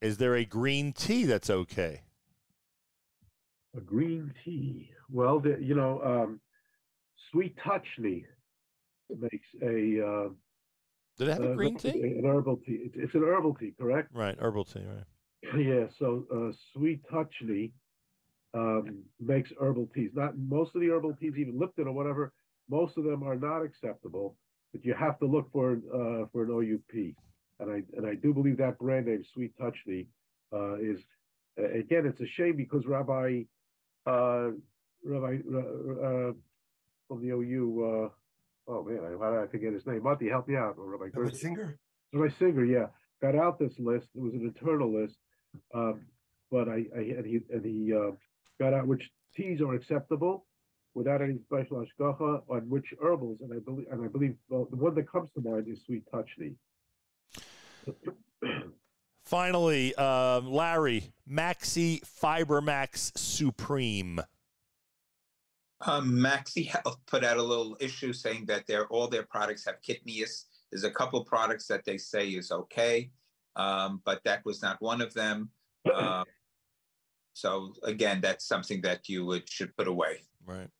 is there a green tea that's okay? A green tea. Well, the, you know, um, sweet touchny makes a uh, Did it have a uh, green tea? An herbal tea. It's, it's an herbal tea, correct? Right, herbal tea. Right. Yeah. So uh, sweet touchny um, makes herbal teas. Not most of the herbal teas, even Lipton or whatever. Most of them are not acceptable, but you have to look for uh, for an OUP. and I and I do believe that brand name, Sweet Touchny, uh, is again. It's a shame because Rabbi uh, Rabbi uh, from the OU. Uh, oh man, how did I forget his name? Monty, help me out. Or Rabbi Rabbi Singer. Rabbi Singer, yeah, got out this list. It was an internal list, um, but I, I and he and he uh, got out which teas are acceptable without any special hashgacha on which herbals, and I believe and I believe well, the one that comes to mind is sweet touchny. Finally, um, Larry, Maxi Fibermax Supreme. Um, Maxi Health put out a little issue saying that their all their products have kitnios. There's a couple products that they say is okay, um, but that was not one of them. Um, so again, that's something that you would should put away. Right.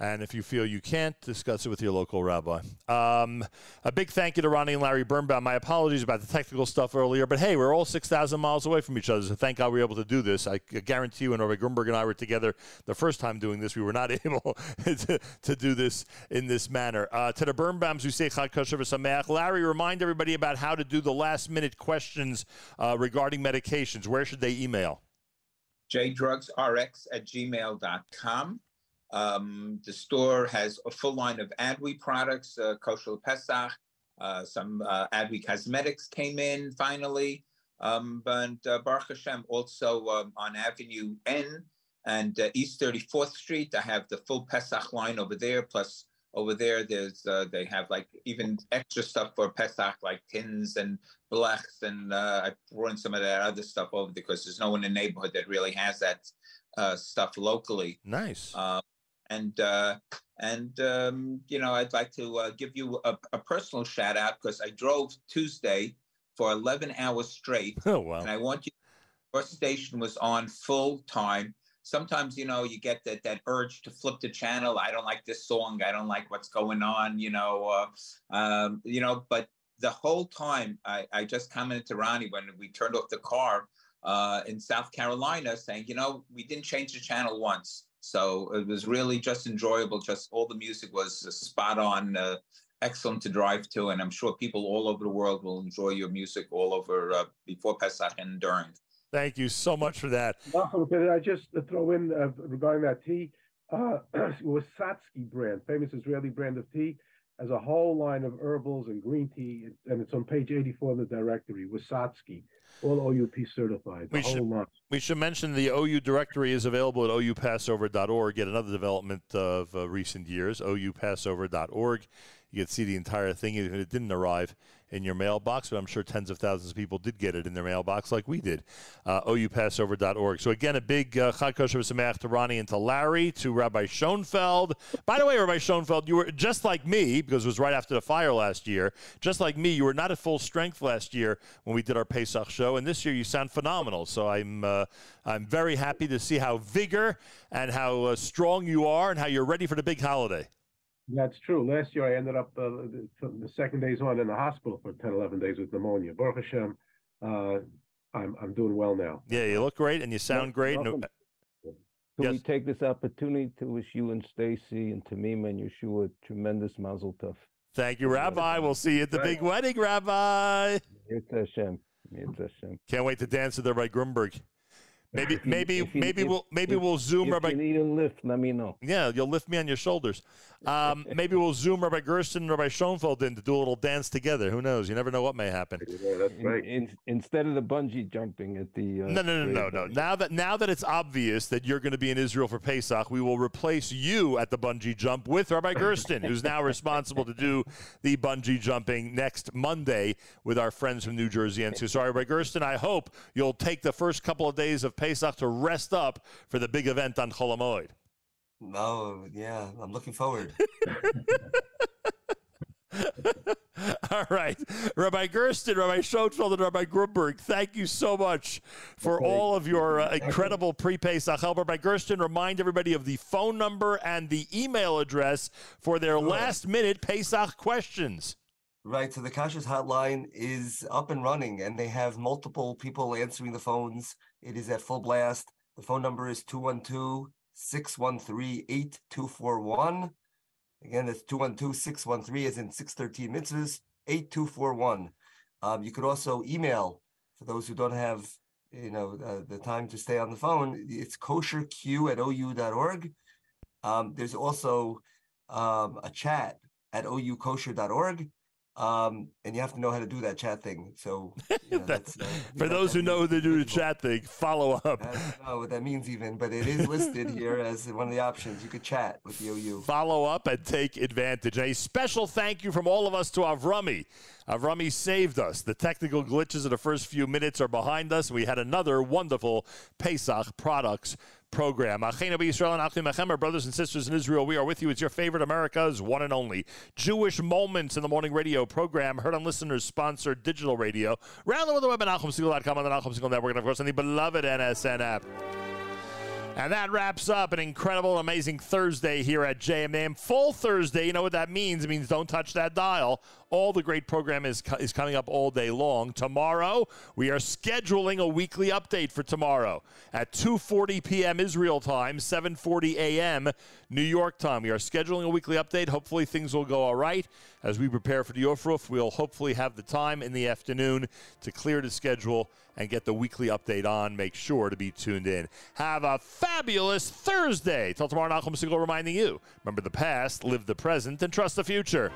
And if you feel you can't, discuss it with your local rabbi. Um, a big thank you to Ronnie and Larry Birnbaum. My apologies about the technical stuff earlier, but hey, we're all 6,000 miles away from each other, so thank God we were able to do this. I guarantee you, when Rabbi Grunberg and I were together the first time doing this, we were not able to, to do this in this manner. Uh, to the Birnbaums who say Chag Kosher V'Sameach, Larry, remind everybody about how to do the last minute questions uh, regarding medications. Where should they email? jdrugsrx at gmail.com. Um, the store has a full line of Adwe products, uh, kosher Pesach. Uh, some uh, Adwe cosmetics came in finally. Um, but uh, Baruch Hashem also um, on Avenue N and uh, East 34th Street. I have the full Pesach line over there. Plus over there, there's uh, they have like even extra stuff for Pesach, like tins and blechs, and uh, I brought in some of that other stuff over because there's no one in the neighborhood that really has that uh, stuff locally. Nice. Uh, and uh, and um, you know, I'd like to uh, give you a, a personal shout out because I drove Tuesday for 11 hours straight. Oh wow! And I want you. Your station was on full time. Sometimes you know you get that that urge to flip the channel. I don't like this song. I don't like what's going on. You know, uh, um, you know. But the whole time, I, I just commented to Ronnie when we turned off the car uh, in South Carolina, saying, you know, we didn't change the channel once. So it was really just enjoyable. Just all the music was spot on, uh, excellent to drive to, and I'm sure people all over the world will enjoy your music all over uh, before Pesach and during. Thank you so much for that. Can I just throw in uh, regarding that tea? Uh, Wissotzky brand, famous Israeli brand of tea, has a whole line of herbals and green tea, and it's on page 84 in the directory. Wissotzky all OUP certified. We should, we should mention the OU directory is available at oupassover.org. Yet another development of uh, recent years, oupassover.org. You can see the entire thing, even if it didn't arrive in your mailbox, but I'm sure tens of thousands of people did get it in their mailbox like we did. Uh, oupassover.org. So again, a big uh, Chag Kosher Sameach to Ronnie and to Larry, to Rabbi Schoenfeld. By the way, Rabbi Schoenfeld, you were just like me, because it was right after the fire last year, just like me, you were not at full strength last year when we did our Pesach show, and this year you sound phenomenal. So I'm, uh, I'm very happy to see how vigor and how uh, strong you are and how you're ready for the big holiday. That's true. Last year, I ended up uh, the, the, second days on in the hospital for 10, 11 days with pneumonia. Baruch Hashem, uh, I'm, I'm doing well now. Yeah, you look great and you sound great. No, can yes. we take this opportunity to wish you and Stacy and Tamima and Yeshua tremendous mazel tov? Thank you, Rabbi. We'll see you at the big wedding, Rabbi. It's Hashem. It's Hashem. Can't wait to dance with Rabbi Grunberg. Maybe, maybe, you, maybe we'll maybe if, we'll zoom. If Rabbi, you need a lift, let me know. Yeah, you'll lift me on your shoulders. Um, maybe we'll zoom Rabbi Gersten and Rabbi Schoenfeld in to do a little dance together. Who knows? You never know what may happen. Yeah, that's right. In, in, instead of the bungee jumping at the. Uh, no, no, no, no, no. Now that now that it's obvious that you're going to be in Israel for Pesach, we will replace you at the bungee jump with Rabbi Gersten, who's now responsible to do the bungee jumping next Monday with our friends from New Jersey. And so, sorry, Rabbi Gersten, I hope you'll take the first couple of days of Pesach to rest up for the big event on Chol Hamoed. No, yeah, I'm looking forward. All right. Rabbi Gersten, Rabbi Schoenfeld, and Rabbi Grunberg, thank you so much for all of your uh, incredible pre-Pesach help. Rabbi Gersten, remind everybody of the phone number and the email address for their last-minute Pesach questions. Right. So the Kashrus hotline is up and running, and they have multiple people answering the phones. It is at full blast. The phone number is 212 613 8241. Again, it's 212 613 as in 613 mitzvahs, 8241. Um, you could also email for those who don't have you know uh, the time to stay on the phone. It's kosherq at ou.org. Um, there's also um, a chat at oukosher.org. Um, and you have to know how to do that chat thing. So, you know, that's, uh, for those who know the do the chat thing, follow up. I don't know what that means even, but it is listed here as one of the options. You could chat with the OU. Follow up and take advantage. A special thank you from all of us to Avrami. Avrami saved us. The technical glitches of the first few minutes are behind us. We had another wonderful Pesach products program. Israel and Achim Mechemer, brothers and sisters in Israel, we are with you. It's your favorite America's one and only Jewish Moments in the Morning radio program, heard on listeners sponsored digital radio. Around the web at NachumSegal.com on the Nachum Segal Network, and of course on the beloved NSN app. And that wraps up an incredible, amazing Thursday here at JMM. Full Thursday, you know what that means? It means don't touch that dial. All the great program is, is coming up all day long. Tomorrow, we are scheduling a weekly update for tomorrow at 2.40 p.m. Israel time, 7.40 a.m. New York time. We are scheduling a weekly update. Hopefully things will go all right. As we prepare for the Ofruf, we'll hopefully have the time in the afternoon to clear the schedule and get the weekly update on. Make sure to be tuned in. Have a fabulous Thursday. Till tomorrow, Nachum Segal reminding you, remember the past, live the present, and trust the future.